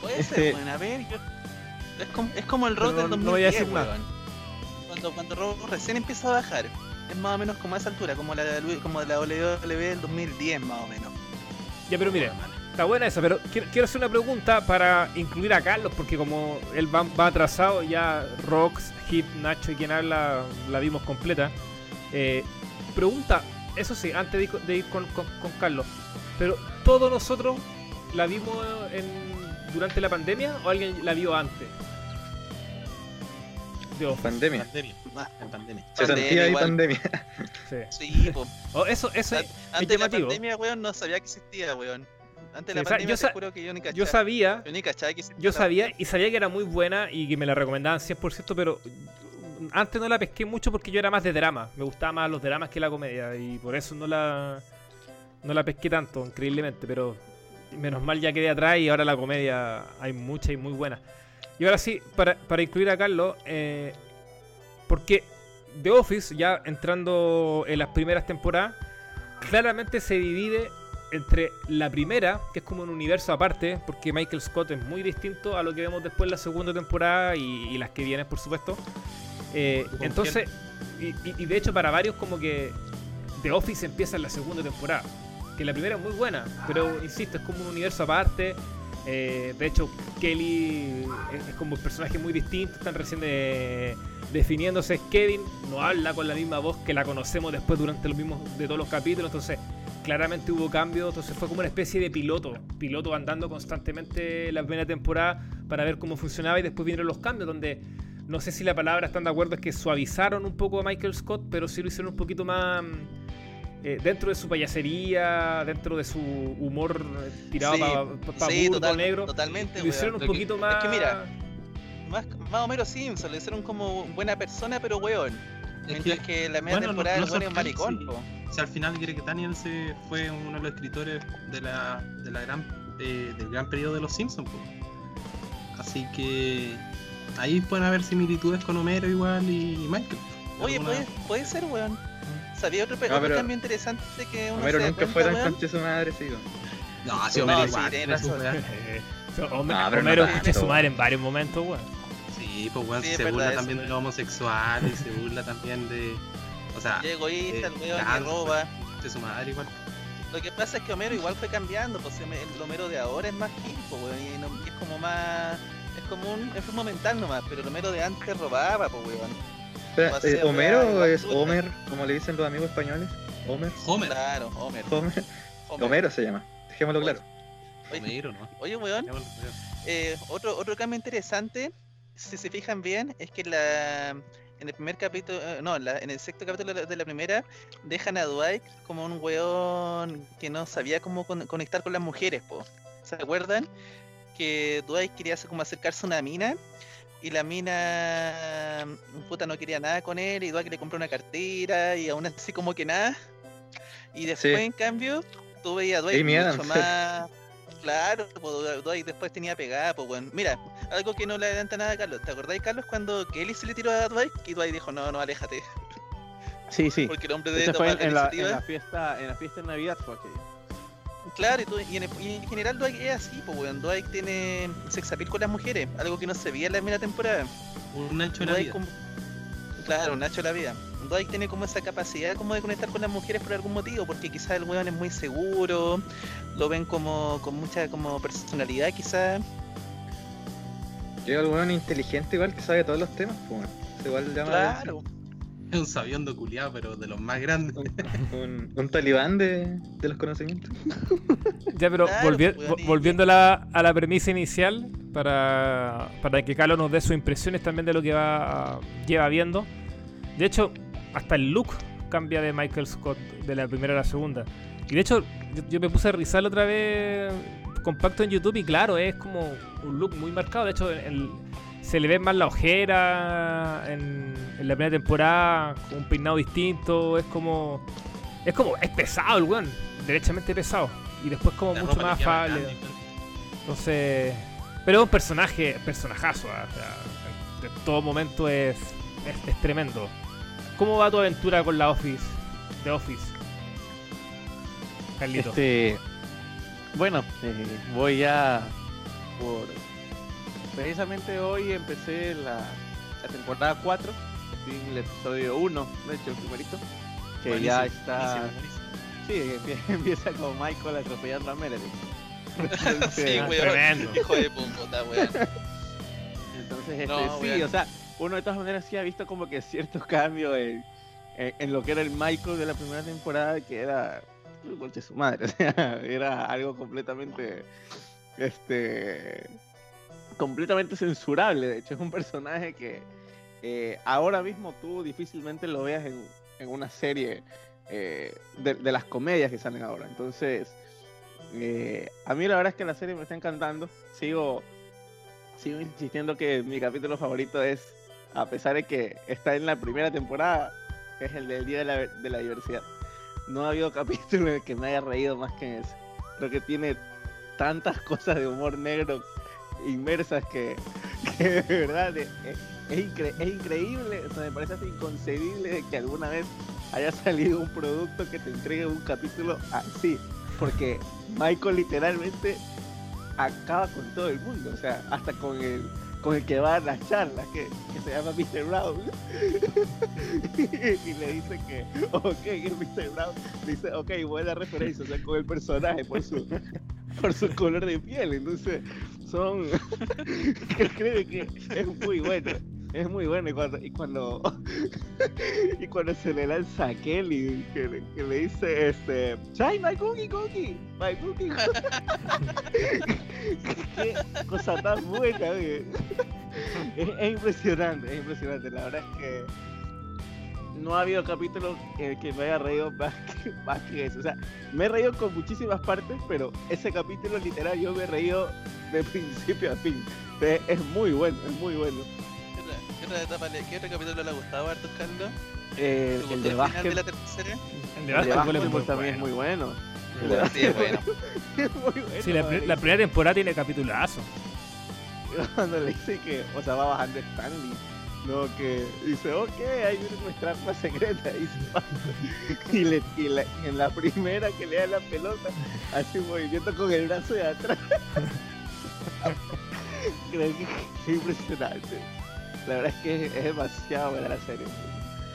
Puede Este- ser, weón, a ver. yo- Es como, es como el rock Pero del no 2010, voy a decir más. weón. Cuando, cuando rock recién empieza a bajar. Es más o menos como a esa altura, como la, como la WWE del 2010, más o menos. Ya, pero mire, está buena esa, pero quiero, quiero hacer una pregunta para incluir a Carlos, porque como él va, va atrasado, ya Rox, Hit, Nacho y quien habla la vimos completa. Eh, pregunta, eso sí, antes de ir, con- de ir con, con- con Carlos, pero todos nosotros la vimos en- durante la pandemia o alguien la vio antes? De Office. Pandemia. Pandemia. Ah, En pandemia. Se Pandemia sentía ahí igual. pandemia. Sí. Sí, po. Oh, eso, eso, An- Antes de la pandemia, weón, no sabía que existía, weón. Antes de la pandemia, yo te sa- juro que yo ni cachaba. yo sabía Yo ni cachaba que. Yo sabía y sabía que era muy buena y que me la recomendaban 100%, pero antes no la pesqué mucho porque yo era más de drama. Me gustaban más los dramas que la comedia y por eso no la no la pesqué tanto, increíblemente, pero menos mal ya quedé atrás y ahora la comedia hay mucha y muy buena. Y ahora sí, para, para incluir a Carlos, eh, porque The Office, ya entrando en las primeras temporadas, claramente se divide entre la primera, que es como un universo aparte, porque Michael Scott es muy distinto a lo que vemos después en la segunda temporada y, y las que vienen, por supuesto. Eh, ¿Con entonces, y, y- y de hecho para varios como que The Office empieza en la segunda temporada, que la primera es muy buena, pero insisto, es como un universo aparte. Eh, de hecho, Kelly es, es como un personaje muy distinto, están recién de- definiéndose. Kevin no habla con la misma voz que la conocemos después durante los mismos de todos los capítulos, entonces claramente hubo cambios, entonces fue como una especie de piloto, piloto andando constantemente la primera temporada para ver cómo funcionaba y después vinieron los cambios, donde no sé si la palabra están de acuerdo es que suavizaron un poco a Michael Scott, pero sí lo hicieron un poquito más eh, dentro de su payasería, dentro de su humor tirado Sí, para sí, burdo, total- negro, totalmente, lo hicieron un poquito Es más... que mira, Más, más o menos Simpson, lo hicieron como buena persona, pero weón. Es Mientras que, la media bueno, temporada no- el no weón es maricón, sí. al final Greg Daniels eh, fue uno de los escritores de la, de la gran, eh, del gran periodo de los Simpsons. po. Así que ahí pueden haber similitudes con Homero igual y Michael. Oye, Alguna- puede, puede ser, weón. ¿Sabía otro, No, otro pero- cambio interesante que uno Homero se nunca cuenta, fue tan conche su madre, sí. weón. No, No, Homero sí, igual. weá. Homero, No, pero no Homero escucha su madre en varios momentos, weón. Sí, pues Sí, es se burla eso, también de weón. lo homosexual y se burla también de. O sea, Y egoísta, el weón que roba. de su madre igual. Lo que pasa es que Homero igual fue cambiando, pues el el Homero de ahora es más hip, po, weón, y, es como más... Es como un enfermo mental nomás, pero el Homero de antes robaba, pues weón. Eh, ¿Homero es. Homer, como le dicen los amigos españoles? ¿Homer? Homer. Claro, Homer. Homer. Homer. Homero se llama. Dejémoslo claro. Oye, Homero, ¿no? Oye, weón, eh, otro, otro cambio interesante, si se fijan bien, es que la, en el primer capítulo, eh, no, la- en el sexto capítulo de la, de la primera, dejan a Dwight como un weón que no sabía cómo con- conectar con las mujeres, po. ¿Se acuerdan? Que Dwight quería hacer- como acercarse a una mina y la mina puta no quería nada con él y Dwight le compró una cartera y aún así como que nada. Y después Sí. en cambio tú veías a Dwight Amy mucho Adams. más claro, Dwight después tenía pegada, pues bueno. Mira, algo que no le adelanta nada a Carlos. ¿Te acordáis Carlos cuando Kelly se le tiró a Dwight? Y Dwight dijo, no, no, aléjate. Sí, sí. Porque el hombre debe fue en, la en la, iniciativa. en la fiesta, en la fiesta de Navidad fue aquello. Claro, y, tú- y en, y en general Dwight es así, pues weón. Dwight tiene sex appeal con las mujeres, algo que no se veía en la primera temporada. Un Nacho de la vida. como- Claro, Nacho de la vida. Dwight tiene como esa capacidad como de conectar con las mujeres por algún motivo, porque quizás el weón es muy seguro, lo ven como con mucha como personalidad quizás. Llega el weón inteligente igual que sabe todos los temas, pues. igual llama la Claro. Es un sabiondo culiado, pero de los más grandes. un, un talibán de, de los conocimientos. Ya, pero Claro, volvi- pues, volviendo a la, a la premisa inicial, para, para que Carlos nos dé sus impresiones también de lo que va lleva viendo. De hecho, hasta el look cambia de Michael Scott de la primera a la segunda. Y de hecho, yo, yo me puse a revisarlo otra vez compacto en YouTube y claro, es como un look muy marcado. De hecho, el- se le ve más la ojera en, en la primera temporada, con un peinado distinto. Es como. Es como. Es pesado el weón. Derechamente pesado. Y después, como La mucho más afable. igual. Entonces. Pero es un personaje. Personajazo. ah, o sea, en, en todo momento es, es. es tremendo. ¿Cómo va tu aventura con la Office? The Office. Carlito. Este, bueno, eh, voy ya por... Precisamente hoy empecé la, la temporada 4, estoy en el episodio 1, de hecho el primerito, que ya está... buenísimo, buenísimo. Sí, empie- empieza con Michael atropellando a Meredith. Entonces, Sí, weón. Hijo de puta, weón. Entonces, este, No, sí, o sea, uno de todas maneras sí ha visto como que ciertos cambios en, en- en lo que era el Michael de la primera temporada, que era el de su madre, era algo completamente, este, completamente censurable, de hecho es un personaje que eh, ahora mismo tú difícilmente lo veas en, en una serie eh, de, de las comedias que salen ahora, entonces... eh, a mí la verdad es que la serie me está encantando. Sigo sigo insistiendo que mi capítulo favorito es, a pesar de que está en la primera temporada, es el del Día de la, de la Diversidad. No ha habido capítulo en el que me haya reído más que en ese. Creo que tiene tantas cosas de humor negro inmersas que, que de verdad es, es incre- es increíble, o sea, me parece hasta inconcebible que alguna vez haya salido un producto que te entregue un capítulo así. Porque Michael literalmente acaba con todo el mundo, o sea, hasta con el con el que va a las charlas, que, que se llama Mr. Brown. y le dice que, ok, es Mr. Brown. Dice, ok, buena referencia, o sea, con el personaje por su, por su color de piel. Entonces, son. creo que es muy bueno. Es muy bueno y cuando y cuando, y cuando se le lanza a Kelly que, que le dice este Chai my cookie cookie my cookie qué cosa tan buena es, es impresionante es impresionante. La verdad es que no ha habido capítulo en el que me haya reído más que, más que eso. O sea me he reído con muchísimas partes pero ese capítulo literal yo me he reído de principio a fin. Es muy bueno es muy bueno ¿Qué otra, qué otra etapa le- qué otro capítulo le ha gustado harto, Carlos? Eh, ¿Te el de básquet, de la tercera? El de el muy también es muy bueno. El. Sí, es bueno. es muy bueno. Sí, la, la primera temporada tiene capitulazo. Cuando le dice que, o sea, va bajando Stanley. No, que dice, ok, viene nuestra arma secreta. Y, se va. y, le, y, la- y en la primera que le da la pelota, hace un movimiento con el brazo de atrás. Creo que es impresionante. La verdad es que es demasiado buena la serie.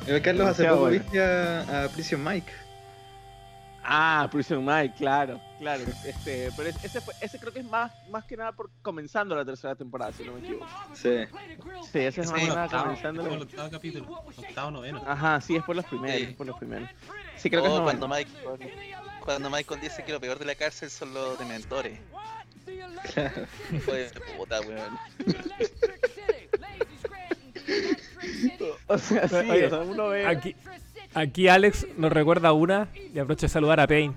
Eh, Carlos, hace poco viste a, a Prison Mike. Ah, Prison Mike, claro, claro. Este, pero es- ese, fue- ese creo que es más, más que nada por comenzando la tercera temporada, si no me equivoco. Sí. Sí, ese es Sí, más que nada comenzando. el octavo capítulo, octavo noveno. Ajá, sí, es por los primeros, Sí. es por los primeros. Sí, creo que es Oh, cuando, Michael, cuando Michael dice que lo peor de la cárcel son los dementores. De puta, weón. O sea, sí, Oye, o sea, uno ve... Aquí, aquí Alex nos recuerda una y aprovecho de saludar a Payne.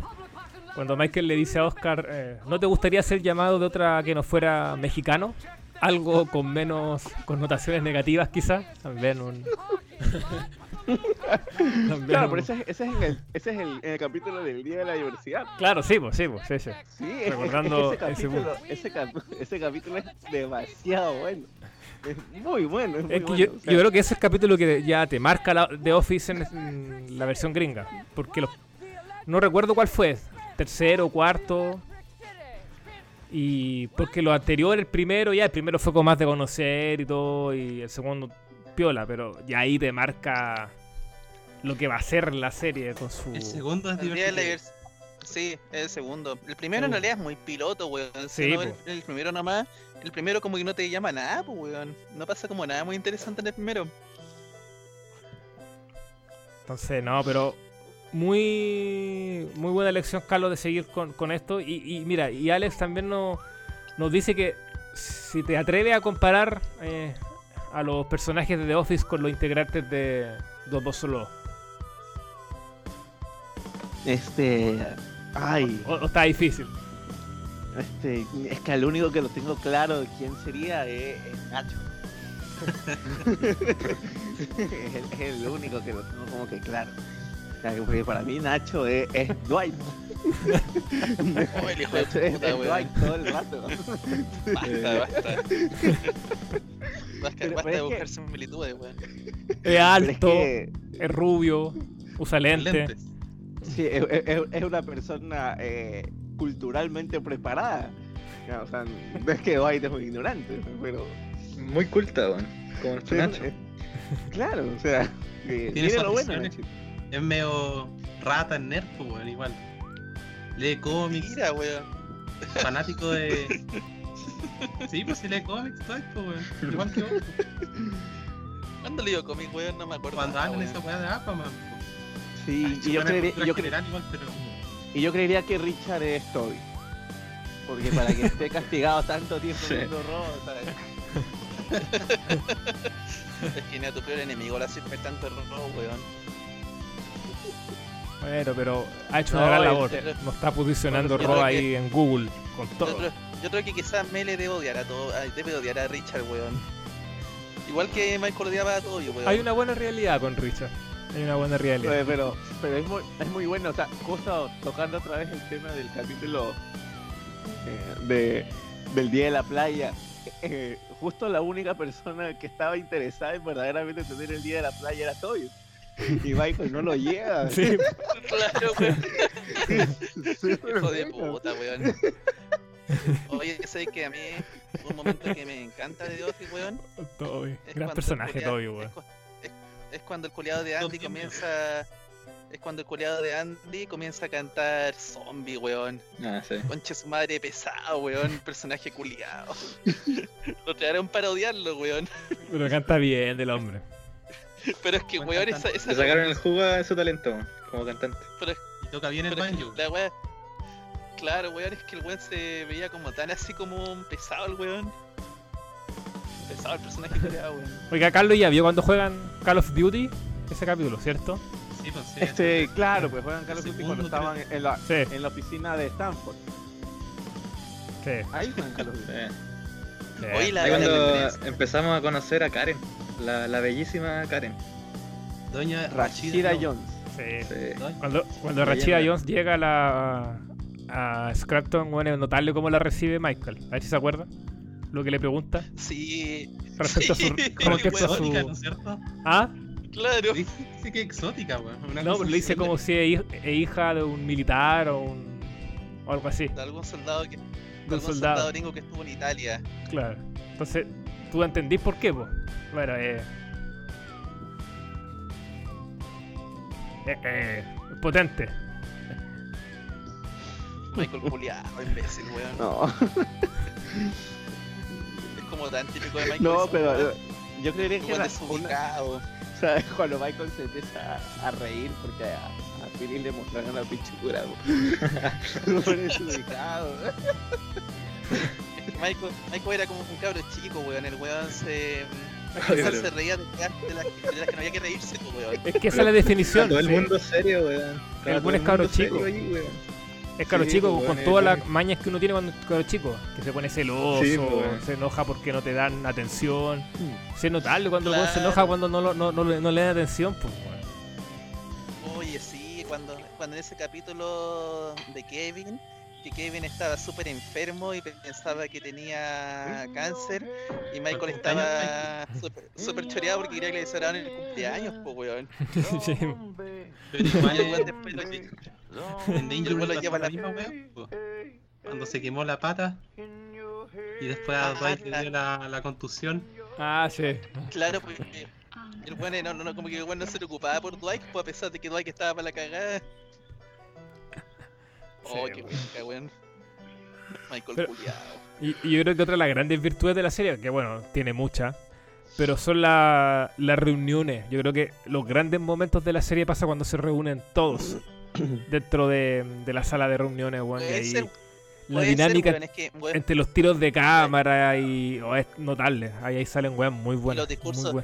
Cuando Michael le dice a Oscar, eh, ¿no te gustaría ser llamado de otra que no fuera mexicano? Algo con menos connotaciones negativas quizás. También un... También Claro, un- pero ese, es- ese es, en el, ese es el, en el capítulo del Día de la Diversidad. Claro, sí, pues, sí, pues, sí, sí. Sí, es- Recordando ese, capítulo, ese, cap- ese capítulo es demasiado bueno. Es muy bueno, es muy Es que bueno. yo, o sea, yo creo que ese es el capítulo que ya te marca la, The Office en, en la versión gringa. Porque los, no recuerdo cuál fue, tercero, cuarto. Y porque lo anterior, el primero, ya el primero fue con más de conocer y todo, y el segundo piola, pero ya ahí te marca lo que va a ser la serie con su... El segundo es divertido. Sí, es el segundo. El primero en Segundo. realidad es muy piloto, weón. Si Sí, no, el, el primero nomás. El primero como que no te llama nada, pues, weón. No pasa como nada muy interesante en el primero. Entonces, no, pero muy muy buena elección, Carlos, de seguir con, con esto. Y, y mira, y Alex también nos, nos dice que si te atreves a comparar eh, a los personajes de The Office con los integrantes de Dos Dos Solo, Este. Ay, o, o está difícil. este. Es que el único que lo tengo claro de quién sería es, es Nacho. es, el, es el único que lo tengo como que claro. O sea, porque para mí Nacho es, es Dwight. Oh, el hijo de puta, es. Dwight todo el rato. Basta, basta. Basta, Pero- basta pero de es buscar que- similitudes, weón. Es alto, que, es rubio, usa lente. Lentes. Sí, es, es- es una persona eh, culturalmente preparada. O sea, no es que Dwight es muy ignorante, pero. Muy culta, weón. Como nuestro Nacho. Eh, Claro, o sea, Tiene tiene sus lo bueno. Nacho. Es medio rata en nerd, pues, weón, igual. Lee cómics, Mira, weón. fanático de. Sí, pues si lee cómics, todo esto, weón. Igual que vos. ¿Cuándo leo cómic, weón? No me acuerdo. Cuando nada, hablan weón. esa weá de Aquaman, pues. Sí, y yo, creería, cultura yo, cre- general igual, pero. y yo creería que Richard es Toby. Porque para que esté castigado tanto tiempo Sí. viendo robo, ¿sabes? Es que ni a tu peor enemigo la sirve tanto robo, weón. Bueno, pero ha hecho No, una gran labor. Nos está posicionando yo Ro creo ahí en Google con Yo todo. creo, yo creo que quizás Mele debe odiar a todo, ay, debe odiar a Richard, weón. Igual que Michael odiaba a Toby, weón. Hay una buena realidad con Richard. Hay una buena realidad. Oye, pero, pero es, muy, es muy bueno, o sea, justo tocando otra vez el tema del capítulo eh, de, del Día de la Playa, eh, justo la única persona que estaba interesada en verdaderamente tener el Día de la Playa era Toby. Y Michael no lo lleva. Sí, Claro, weón. Hijo de puta, weón. Oye, sé que a mí un momento que me encanta de Office, weón. Toby. Gran personaje, Toby, es weón. Es, cuando el coleado de Andy comienza. es cuando el culiado de Andy comienza a cantar zombie, weón. Ah, sí. Conche su madre pesado, weón. Personaje culiado. Lo trajeron para odiarlo, weón. Pero canta bien del hombre. Pero es que, Buen weón, esa, cantante. esa Le sacaron el jugo a su talento como cantante. pero- Y toca bien el banjo. la wea- Claro, weón, es que el weón se veía como tan así como un pesado el weón. Pesado el personaje culiado, weón. Oiga, Carlos ya vio cuando juegan Call of Duty ese capítulo, ¿cierto? Sí, pues sí. Este, claro, pues juegan Call of Duty cuando estaban en la, Sí, en la oficina de Stanford. sí. Ahí juegan Call of Duty. Sí. sí. Oye, la- Ahí cuando empezamos a conocer a Karen, la, la bellísima Karen. Doña Rashida Jones. Jones. Sí. Cuando, cuando. Rachida Jones llega a la a Scrappton, bueno, es notable cómo la recibe Michael. A ver si se acuerda. Lo que le pregunta. Sí. Respecto a su. Sí, respecto a Exótica, su- ¿no es cierto? ¿Ah? Claro. Dice que exótica, weón. No, pero le dice como si es hij- es hija de un militar o un. o algo así. De algún soldado que. De algún soldado soldado. gringo que estuvo en Italia. Claro. Entonces, ¿tú entendís por qué, po? Bueno, eh. Eh, eh, potente. Michael culiado, imbécil, weón. No, como tan típico de Michael. no pero eh, yo creería que era una, desubicado. o sea, cuando Michael se empieza a, a reír porque a, a Philly le mostraron la pinchura. Por eso ubicado. Es que Michael, Michael era como un cabro chico, weón. El weón se. Se reía de, de las, de las que no había que reírse, pues, weón. Es que esa es la definición. Todo el mundo serio, weón. El buen es cabro chico. ahí, weón. Es caro Sí, chico pues, con bueno, todas las mañas que uno tiene cuando es caro chico. Que se pone celoso, Sí, pues, bueno. se enoja porque no te dan atención. Se es notable cuando el weón se Claro. enoja cuando no, lo- no, no, le- no le dan atención. Pues, weón. Oye, sí, cuando, cuando en ese capítulo de Kevin, que Kevin estaba súper enfermo y pensaba que tenía cáncer, y Michael estaba súper choreado porque quería que le celebraran el cumpleaños, pues, weón. Sí. Pero igual lo- en Danger lo pasó lleva la la- misma. Cuando se quemó la pata y después a Dwight le dio la, la contusión. Ah, sí. Claro, porque el weón no, no, no, como que el weón no se preocupaba por Dwight, pues a pesar de que Dwight estaba para la cagada. Oh, Sí, qué weón. weón. Michael Pero- y yo creo que otra de las grandes virtudes de la serie, que bueno, tiene muchas, pero son la- las reuniones. Yo creo que los grandes momentos de la serie pasa cuando se reúnen todos dentro de, de la sala de reuniones, weón. ser, la ser, dinámica weón, es que, weón, entre los tiros de cámara y oh, es notable. Ahí, ahí salen weón muy buenos. los discursos- muy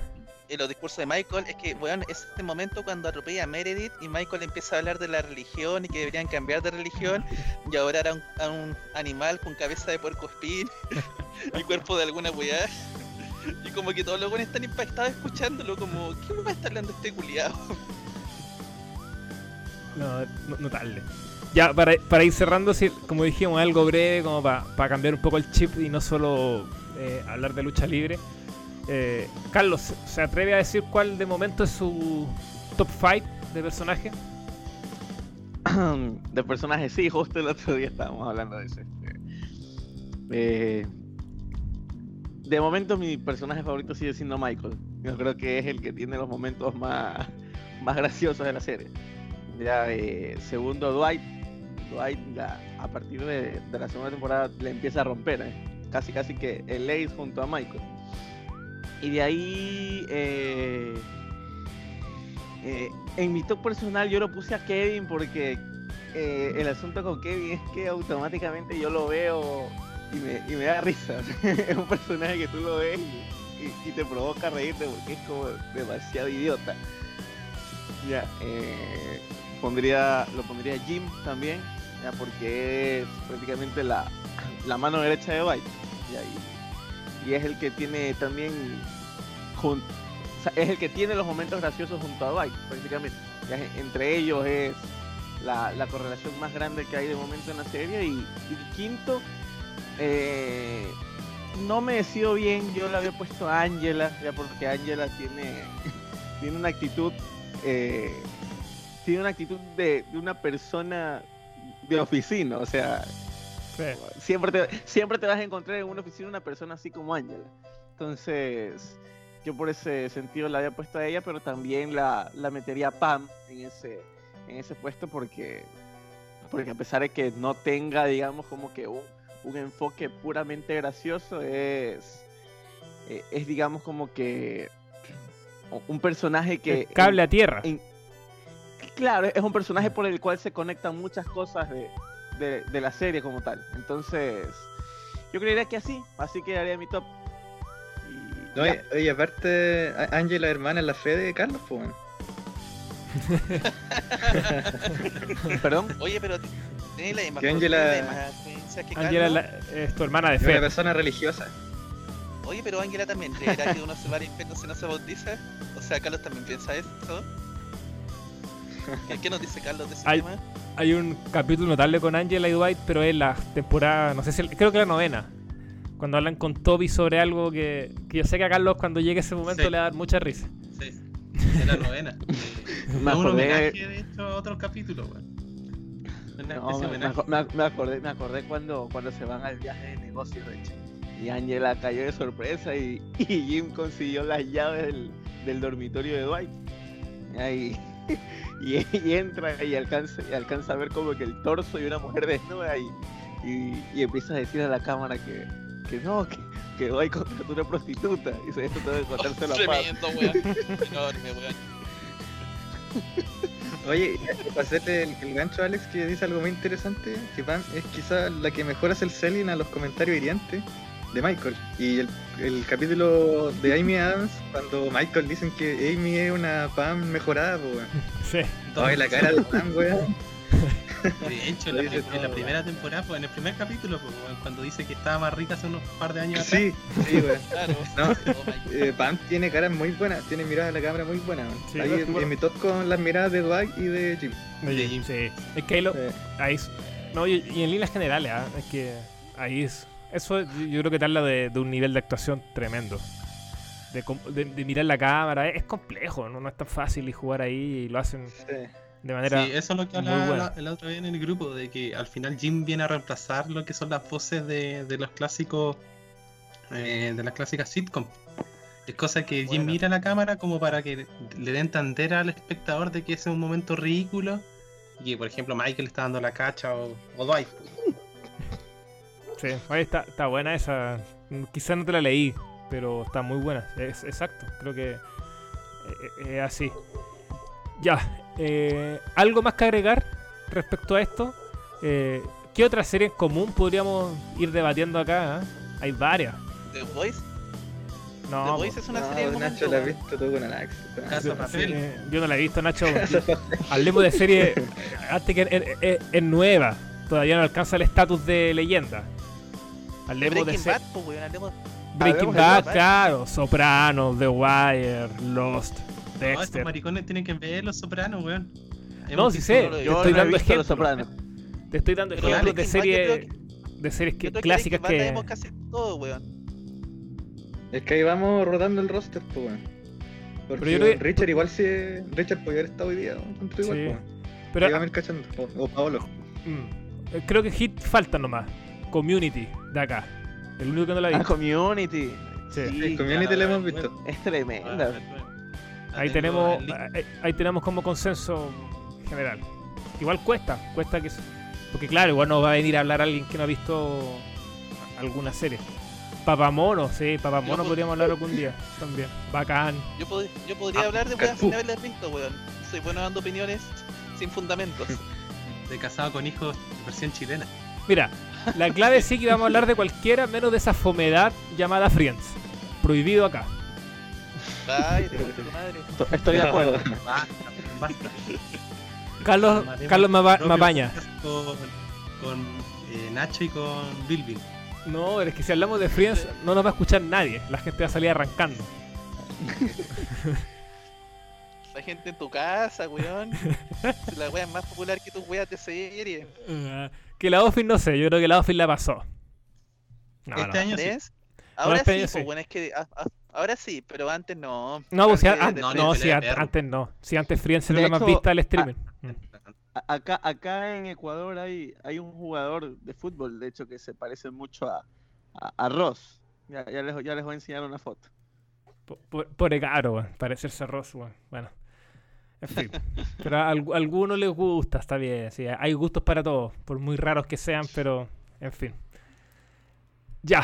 en los discursos de Michael es que, weón, es este momento cuando atropella a Meredith y Michael empieza a hablar de la religión y que deberían cambiar de religión y adorar a un, a un animal con cabeza de puerco espín y cuerpo de alguna weá. Y como que todos los weones están impactados escuchándolo, como, ¿qué me va a estar hablando este culiado? No, no- notable. Ya, para, para ir cerrando, como dijimos, algo breve, como para cambiar un poco el chip y no solo eh, hablar de lucha libre. Eh, Carlos, ¿se atreve a decir cuál de momento es su top 5 de personaje? de personajes, sí, justo el otro día estábamos hablando de eso. este. Eh, de momento mi personaje favorito sigue siendo Michael. Yo creo que es el que tiene los momentos más, más graciosos de la serie. Ya, eh, segundo, Dwight. Dwight a partir de, la segunda temporada le empieza a romper. eh. Casi, casi que el Ace junto a Michael. Y de ahí... eh, eh, en mi top personal yo lo puse a Kevin porque el asunto con Kevin es que automáticamente yo lo veo y me, da risa. es un personaje que tú lo ves y- y te provoca reírte porque es como demasiado idiota. Ya, eh, pondría, lo pondría Jim también, ya, porque es prácticamente la, la mano derecha de ya, y, y es el que tiene también es el que tiene los momentos graciosos junto a Dwight, prácticamente. Entre ellos es la, la correlación más grande que hay de momento en la serie. Y, y quinto, eh, no me decido bien, yo le había puesto a Angela, ya porque Angela tiene, tiene una actitud, eh, tiene una actitud de, de una persona de oficina, o sea, Sí. siempre te, siempre te vas a encontrar en una oficina una persona así como Angela. Entonces, yo por ese sentido la había puesto a ella, pero también la, la metería a Pam en ese, en ese puesto porque, porque a pesar de que no tenga, digamos, como que un, un enfoque puramente gracioso, es, eh, es digamos como que un personaje que... El cable a tierra. en- claro, es un personaje por el cual se conectan muchas cosas de, de- de la serie como tal. Entonces, yo creería que así, así quedaría mi top. Y No, oye, oye, aparte, A- Ángela hermana es la fe de Carlos, pues. Perdón. Oye, pero tenés la Que costumbre, Ángela- que es tu hermana de una fe. persona religiosa. Oye, pero Ángela también creerá que uno se va al infierno si no se bautiza. O sea, Carlos también piensa eso. ¿Qué, qué nos dice Carlos de ese Ay. tema? Hay un capítulo notable con Angela y Dwight, pero es la temporada, no sé si, creo que la novena. Cuando hablan con Toby sobre algo que, que yo sé que a Carlos cuando llegue ese momento Sí. le va a dar mucha risa. Sí, es la novena. Me es un acordé- homenaje, de hecho, a otro capítulo, No, de me, acordé, me acordé cuando, cuando se van al viaje de negocios, de hecho. Y Angela cayó de sorpresa y, y Jim consiguió las llaves del, del dormitorio de Dwight. Y, ahí- y, y entra y alcanza, y alcanza a ver como que el torso de una mujer desnuda y, y, y empieza a decir a la cámara que, que no, que, que Dwight contrató una prostituta. Y se tengo que contarse la paz. Tremendo, weón. Enorme, weón. Oye, y para hacerle el, el gancho a Alex que dice algo muy interesante, que Pam es quizá la que mejor hace el selling a los comentarios hirientes de Michael. Y el, el capítulo de Amy Adams, cuando Michael dicen que Amy es una Pam mejorada, pues weón. Sí. Ay, la cara de Pam, weón. De hecho, en la, en primera temporada, pues, en el primer capítulo, pues, weón, cuando dice que estaba más rica hace unos par de años atrás. Sí, sí, weón. Claro. No. Oh my Eh, Pam tiene caras muy buenas, tiene miradas a la cámara muy buenas. Sí, Ahí en, mi top con las miradas de Dwight y de Jim. Oye, Sí. sí. Es que ahí lo- ahí es- no, y, y en líneas generales, ¿ah? es que ahí es. Eso yo- creo que te habla de, de un nivel de actuación tremendo. De, com- de- de mirar la cámara, es, complejo, ¿no? no es tan fácil y jugar ahí y lo hacen sí. de manera. Sí, eso es lo que hablaba la, la otra vez en el grupo, de que al final Jim viene a reemplazar lo que son las voces de, de los clásicos, eh, de las clásicas sitcom. Es cosa que Jim Bueno. mira a la cámara como para que le dé a entender al espectador de que ese es un momento ridículo y que, por ejemplo, Michael está dando la cacha o, o Dwight. Sí, ahí está, está buena esa. Quizás no te la leí, pero está muy buena. Es exacto, creo que eh, eh, es así. Ya, eh, ¿algo más que agregar respecto a esto? Eh, ¿Qué otra serie en común podríamos ir debatiendo acá? ah? Hay varias. The Voice. No, The. Voice es una No, serie Nacho la has visto tú con. Casa yo, eh, yo no la he visto, Nacho. Hablemos de serie antes que es, es- es nueva. Todavía no alcanza el estatus de leyenda. Hablemos de Breaking se- Bad, pues, weón. hablemos- Breaking de Bad, claro. Sopranos, The Wire, Lost, No, estos Dexter. maricones tienen que ver Los Sopranos, weón. No, sí sé. no Te estoy no dando ejemplos. Sopranos. Te estoy dando ejemplos de series de series que, que clásicas Bad la que casi todo, weón. Es que ahí vamos rodando el roster, pues, weón. Porque Pero yo creo que- Richard igual sí. Richard podría haber estado hoy día, con tú igual, Sí. pues, weón. pero Ahí vamos a ir cachando. O, o Paolo. mm, eh, creo que Hit falta nomás. Community de acá. El único que no la Ah, vi. Community. Sí. Sí, Community la hemos visto. Es Ah, tremenda. Ahí tengo tenemos, link. ahí, ahí tenemos como consenso general. Igual cuesta, cuesta que... se- Porque claro, igual nos va a venir a hablar alguien que no ha visto alguna serie. Papamono, sí, Papamono podríamos hablar algún día también. Bacán. Yo, pod- yo podría Ah, hablar de weas sin haberlas visto, weón. Soy bueno dando opiniones sin fundamentos. De casado con hijos, versión chilena. Mira, la clave sí que vamos a hablar de cualquiera menos de esa fomedad llamada Friends. Prohibido acá. Ay, te tu madre. Esto- Estoy de acuerdo. Basta, basta. Carlos, Carlos podcast Con, con eh, Nacho y con Bilbil. No, es que si hablamos de Friends no nos va a escuchar nadie. La gente va a salir arrancando. La gente en tu casa, weón. Si la wea es más popular que tus weas de serie. Ah, que la Office no sé, yo creo que la Office la pasó. No, Este no. año sí. Ahora este sí, año pues sí. bueno, es que a- a- ahora sí, pero antes no. No, pues si Antes an- de no, no, si antes no. Si antes Friends era la más vista del streaming. Mm. Acá, acá en Ecuador hay, hay un jugador de fútbol, de hecho, que se parece mucho a, a, a Ross. Ya, ya les, ya les voy a enseñar una foto. Por, por, por caro. Parecerse a Ross. Bueno. En fin. Pero a, al- a algunos les gusta, está bien. sí, hay gustos para todos, por muy raros que sean, pero en fin. Ya.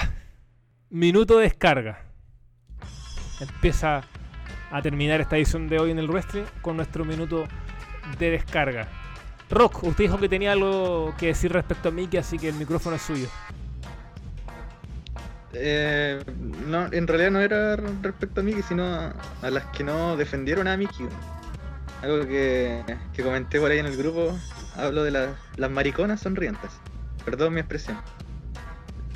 Minuto de descarga. Empieza a terminar esta edición de hoy en el wrestling con nuestro minuto de descarga. Rock, usted dijo que tenía algo que decir respecto a Mickey, así que el micrófono es suyo. Eh, no, en realidad no era respecto a Mickey, sino a, a las que no defendieron a Mickey. Algo que, que comenté por ahí en el grupo, hablo de las- las mariconas sonrientes. Perdón mi expresión.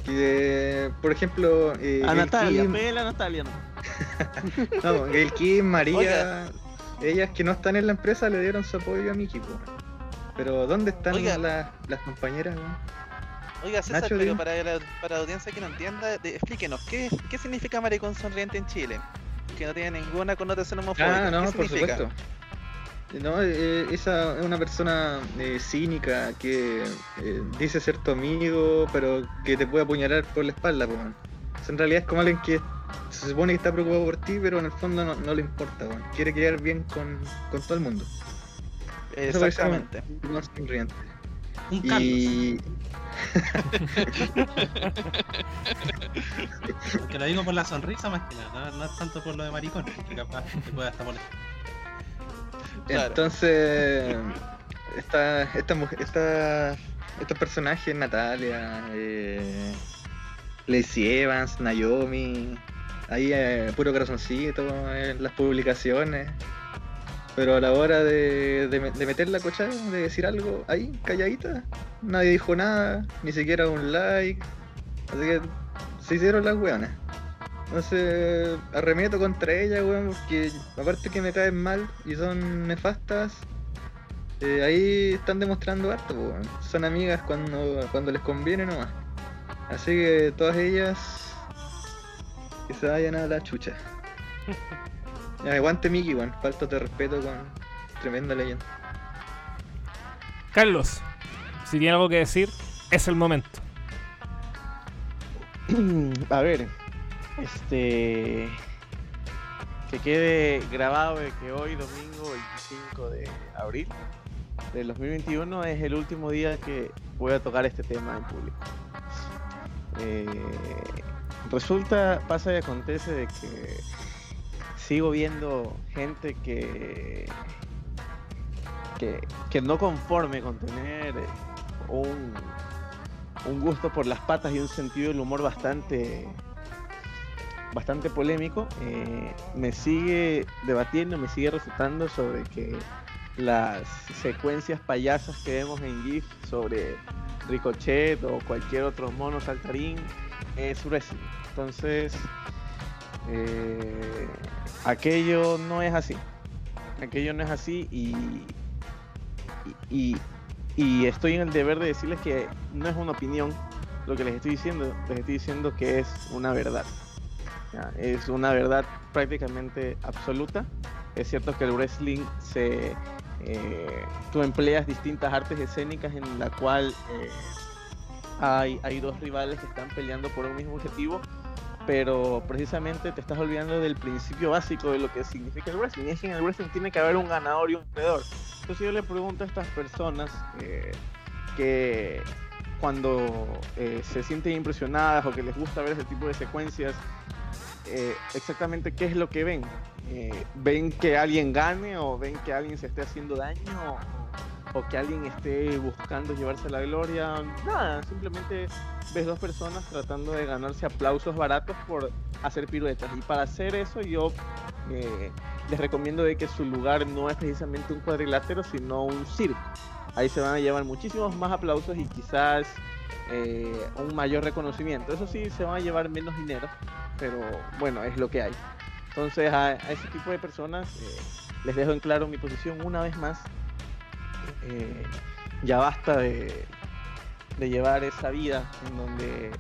Que, por ejemplo, eh, A Natalia, Kim- pégale a Natalia. ¿no? no, Gail Kim, María, Oiga. ellas que no están en la empresa le dieron su apoyo a po. Pero ¿dónde están las, las compañeras? Oiga, César, Nacho, pero para la, para la audiencia que no entienda, de- explíquenos, ¿qué, ¿qué significa maricón sonriente en Chile? Que no tiene ninguna connotación homofóbica. Ah, no, ¿Qué por significa? supuesto. No, eh, esa es una persona eh, cínica que eh, dice ser tu amigo, pero que te puede apuñalar por la espalda. O sea, en realidad es como alguien que se supone que está preocupado por ti, pero en el fondo no, no le importa. weón. Quiere quedar bien con, con todo el mundo. Exactamente. No sonriente. Un Carlos. Y Que lo digo por la sonrisa más que nada, no, no es tanto por lo de maricón, porque capaz te puede hasta molestar. Entonces, esta, esta, esta, estos personajes, Natalia, eh, Evans, Naomi, ahí eh, puro corazoncito en las publicaciones. Pero a la hora de, de meter la cochada, de decir algo ahí, calladita, nadie dijo nada, ni siquiera un like. Así que se hicieron las weonas. Entonces arremeto contra ella, weón, porque aparte que me caen mal y son nefastas, eh, ahí están demostrando harto, weón. Son amigas cuando, cuando les conviene nomás. Así que todas ellas que se vayan a la chucha. Aguante Mickey, weón. Falta de respeto con tremenda leyenda. Carlos, si tiene algo que decir, es el momento. A ver, este. Que quede grabado de que hoy, domingo 25 de abril del 2021, es el último día que voy a tocar este tema en público. Eh, resulta, pasa y acontece de que sigo viendo gente que. que, que no conforme con tener un un gusto por las patas y un sentido del humor bastante bastante polémico eh, me sigue debatiendo me sigue refutando sobre que las secuencias payasas que vemos en GIF sobre Ricochet o cualquier otro mono saltarín es wrestling entonces eh, aquello no es así aquello no es así y, y- y estoy en el deber de decirles que no es una opinión lo que les estoy diciendo, les estoy diciendo que es una verdad. Es una verdad prácticamente absoluta. Es cierto que el wrestling se... eh, tú empleas distintas artes escénicas en la cual eh, hay, hay dos rivales que están peleando por un mismo objetivo, pero precisamente te estás olvidando del principio básico de lo que significa el wrestling. Es que en el wrestling tiene que haber un ganador y un perdedor. Entonces yo le pregunto a estas personas eh, que cuando eh, se sienten impresionadas o que les gusta ver ese tipo de secuencias, eh, exactamente qué es lo que ven. Eh, ¿Ven que alguien gane o ven que alguien se esté haciendo daño o, que alguien esté buscando llevarse la gloria? Nada, simplemente ves dos personas tratando de ganarse aplausos baratos por hacer piruetas. Y para hacer eso yo eh, les recomiendo de que su lugar no es precisamente un cuadrilátero, sino un circo. Ahí se van a llevar muchísimos más aplausos y quizás eh, un mayor reconocimiento. Eso sí, se van a llevar menos dinero, pero bueno, es lo que hay. Entonces a, ese tipo de personas eh, les dejo en claro mi posición una vez más. Eh, ya basta de, de llevar esa vida en donde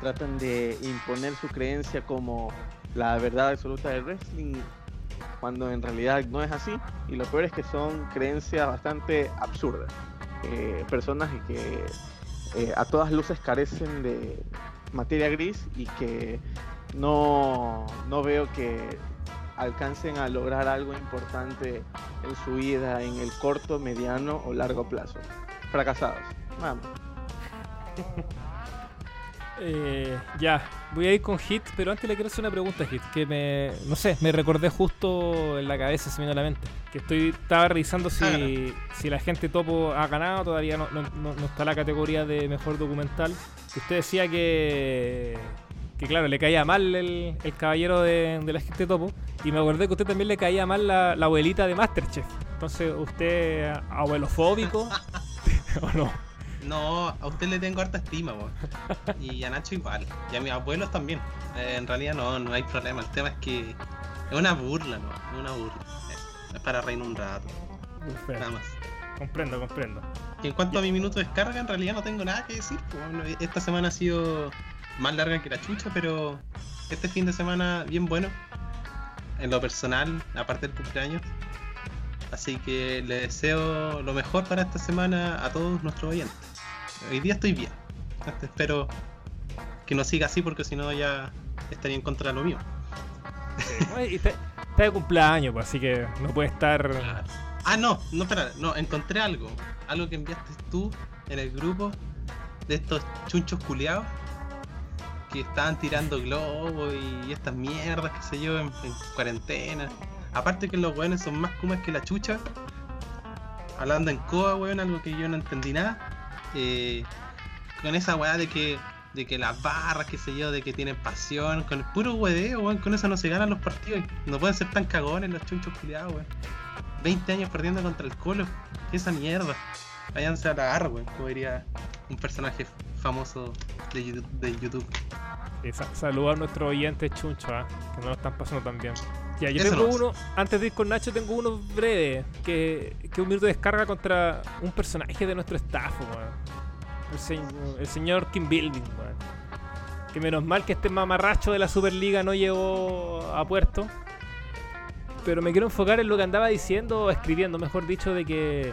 tratan de imponer su creencia como la verdad absoluta del wrestling cuando en realidad no es así y lo peor es que son creencias bastante absurdas Eh, personas que eh, a todas luces carecen de materia gris y que no, no veo que alcancen a lograr algo importante en su vida en el corto, mediano o largo plazo. Fracasados. Vamos. Eh, ya, voy a ir con Hit, pero antes le quiero hacer una pregunta Hit, que me, no sé, me recordé justo en la cabeza, se me vino a la mente. Que estoy, estaba revisando si, si la gente topo ha ganado, todavía no, no- no- no está la categoría de mejor documental. Usted decía que, que claro, le caía mal el, el caballero de, de la gente topo. Y me acordé que a usted también le caía mal la, la abuelita de Masterchef. Entonces, ¿usted abuelofóbico o no? No, a usted le tengo harta estima, weón. Y a Nacho igual. Y a mis abuelos también. Eh, en realidad no, no hay problema. El tema es que es una burla, ¿no? Es una burla. Eh, Es para reír un rato, nada más. Comprendo, comprendo. Y en cuanto a mi minuto de descarga, en realidad no tengo nada que decir. pues, esta semana ha sido más larga que la chucha, pero este fin de semana bien bueno. En lo personal, aparte del cumpleaños. Así que le deseo lo mejor para esta semana a todos nuestros oyentes. Hoy día estoy bien. Este, Espero que no siga así porque si no ya estaría en contra de lo mío. Está, está de cumpleaños, pues, así que no puede estar. Ah, no, no, espera, no, encontré algo. Algo que enviaste tú en el grupo de estos chunchos culiados que estaban tirando globos y estas mierdas, qué sé yo, en, en cuarentena. Aparte que los weones son más kumas que la chucha. Hablando en coa, weón, algo que yo no entendí nada. Eh, con esa weá de que de que las barras, qué sé yo, de que tienen pasión, con el puro hueveo, weón, con eso no se ganan los partidos. No pueden ser tan cagones los chunchos culiados, weón. 20 años perdiendo contra el Colo. ¿Qué esa mierda? Váyanse a la weón, como diría un personaje famoso de YouTube. De. Eh, Saludos a nuestros oyentes chunchos, ¿ah? que no lo están pasando tan bien. Ya, yo Eso tengo uno, antes de ir con Nacho, tengo uno breve, que, que un minuto de descarga contra un personaje de nuestro staff, weón. El, se- el señor Kim Building, weón. Que menos mal que este mamarracho de la Superliga no llegó a puerto. Pero me quiero enfocar en lo que andaba diciendo, o escribiendo, mejor dicho, de que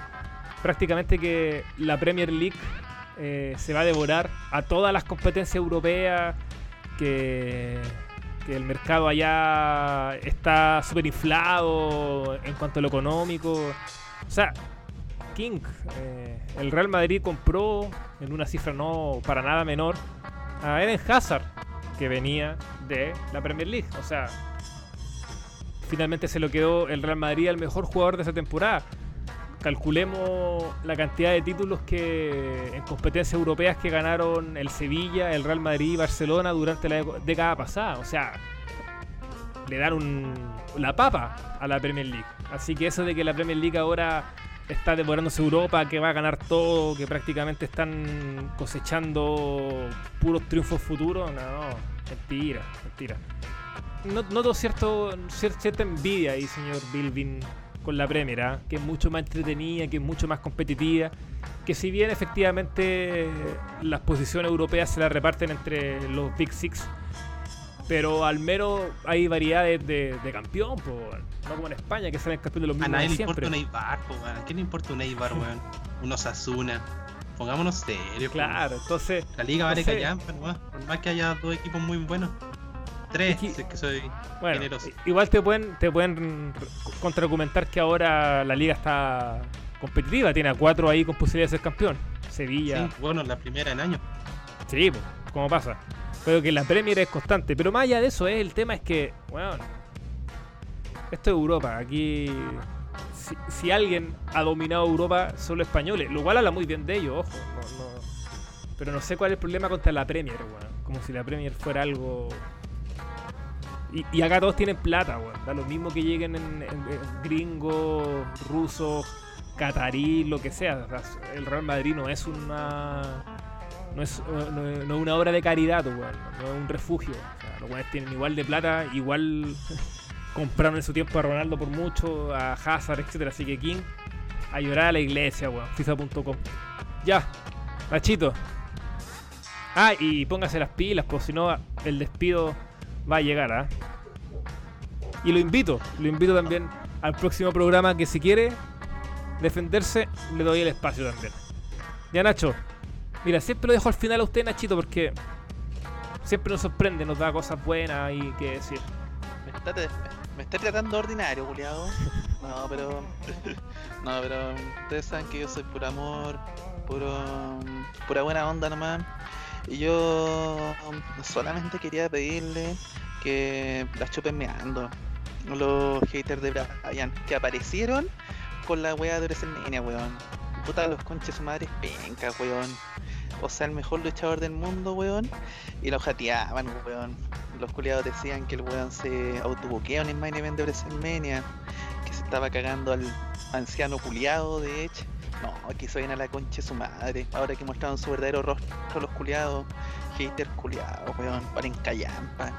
prácticamente que la Premier League eh, se va a devorar a todas las competencias europeas, que, que el mercado allá está súper inflado en cuanto a lo económico. O sea, King, eh, el Real Madrid compró en una cifra no para nada menor a Eden Hazard, que venía de la Premier League. O sea, finalmente se lo quedó el Real Madrid al mejor jugador de esa temporada. Calculemos la cantidad de títulos que en competencias europeas que ganaron el Sevilla, el Real Madrid y Barcelona durante la década pasada. O sea, le dan la papa a la Premier League. Así que eso de que la Premier League ahora está devorándose Europa, que va a ganar todo, que prácticamente están cosechando puros triunfos futuros, no, mentira, mentira. No- Noto cierto, cier- cierta envidia ahí, señor Bilvin, con la Premier, ¿ah? que es mucho más entretenida, que es mucho más competitiva, que si bien efectivamente las posiciones europeas se las reparten entre los Big Six, pero al menos hay variedades de, de campeón, po, no como en España que salen campeón de los A mismos nadie de le siempre. importa un Eibar, po. ¿A quién le importa un Eibar, weón? Un Osasuna. Pongámonos serios, po. Claro, entonces La liga vale No sé. callampa nomás. Por más que haya dos equipos muy buenos. Tres, si es que soy Bueno, generoso. igual te pueden, te pueden contraargumentar que ahora la liga está competitiva, tiene a cuatro ahí con posibilidad de ser campeón. Sevilla, Sí, bueno, la primera en años. sí, pues, como pasa. Pero que la Premier es constante. Pero más allá de eso, eh, el tema es que, bueno, esto es Europa. Aquí, si, si alguien ha dominado Europa, son los españoles. Lo cual habla muy bien de ellos, ojo. no- no- pero no sé cuál es el problema contra la Premier, weón. Como si la Premier fuera algo y, acá todos tienen plata, weón. Da lo mismo que lleguen en, en- en gringos, rusos, catarí, lo que sea. El Real Madrid no es una. No es, no, no- una obra de caridad, weón. No es un refugio. O sea, los weones tienen igual de plata, igual compraron en su tiempo a Ronaldo por mucho, a Hazard, etcétera. Así que King, a llorar a la iglesia, weón. FIFA.com. Ya, Nachito. Ah, y póngase las pilas, pues si no, el despido va a llegar, ¿ah? Y lo invito, lo invito también al próximo programa que si quiere defenderse, le doy el espacio también. Ya Nacho, mira, siempre lo dejo al final a usted, Nachito, porque siempre nos sorprende, nos da cosas buenas y que decir. Me está, está tratando ordinario, culiado. No, pero. No, pero ustedes saben que yo soy puro amor, puro. pura buena onda nomás. Yo solamente quería pedirle que la chupen meando. Los haters de Brian que aparecieron con la wea de WrestleMania, weón. Puta los conches su madre penca, weón. O sea, el mejor luchador del mundo, weón. Y lo jateaban, weón. Los culiados decían que el weón se autobuqueó en el main event de WrestleMania. Que se estaba cagando al anciano culiado, de hecho. No, que se a la concha de su madre. Ahora que mostraron su verdadero rostro los culiados. Haters culiados, weón. Paren callampa.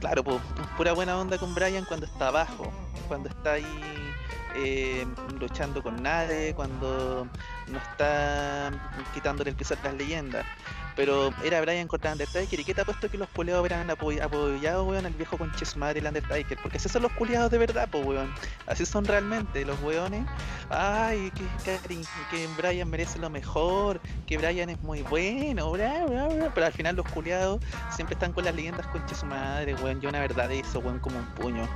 Claro, pues, pura buena onda con Brian cuando está abajo. Cuando está ahí eh, luchando con nadie, cuando no está quitándole el piso a las leyendas. Pero era Brian contra Undertaker. ¿Y qué te ha puesto que los culeados hubieran apoyado, weón, al viejo conche su madre el Undertaker? Porque esos son los culeados de verdad, pues, weón. Así son realmente los weones. Ay, que, que, Brian merece lo mejor, que Brian es muy bueno, pero al final los culeados siempre están con las leyendas conche su madre, weón. Yo una verdad de eso, weón, como un puño.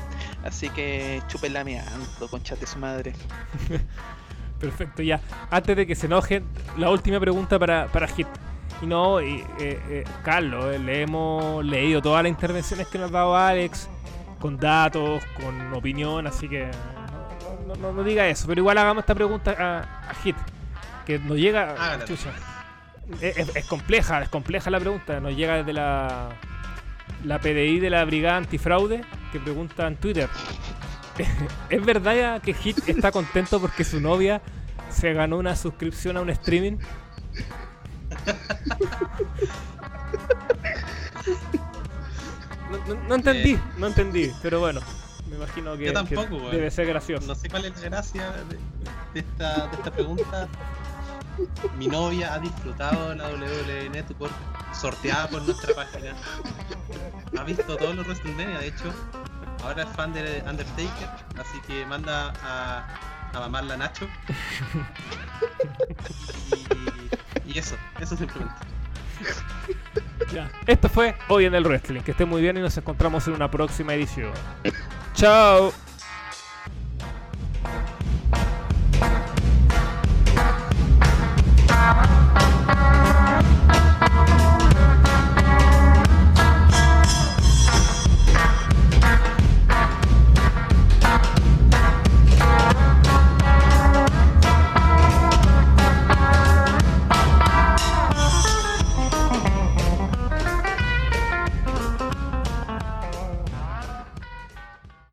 Así que chupen la meando, concha de su madre. Perfecto, ya. Antes de que se enojen, la última pregunta para, para Hit. Y no, y, eh, eh, Carlos, eh, le hemos leído todas las intervenciones que nos ha dado Alex, con datos, con opinión, así que no, no, diga eso. Pero igual hagamos esta pregunta a, Hit, que nos llega... Es, es, compleja, es compleja la pregunta, nos llega desde la, la PDI de la Brigada Antifraude, que pregunta en Twitter. ¿Es verdad que Hit está contento porque su novia se ganó una suscripción a un streaming? No, entendí, eh. no entendí, pero bueno, me imagino que, debe ser gracioso. No sé cuál es la gracia de, esta, de esta pregunta. Mi novia ha disfrutado la WWE Network sorteada por nuestra página. Ha visto todos los WrestleMania, de hecho. Ahora es fan de Undertaker, así que manda a, a mamarla Nacho. Y eso, eso simplemente. Ya. Esto fue Hoy en el Wrestling. Que esté muy bien y nos encontramos en una próxima edición. Chao.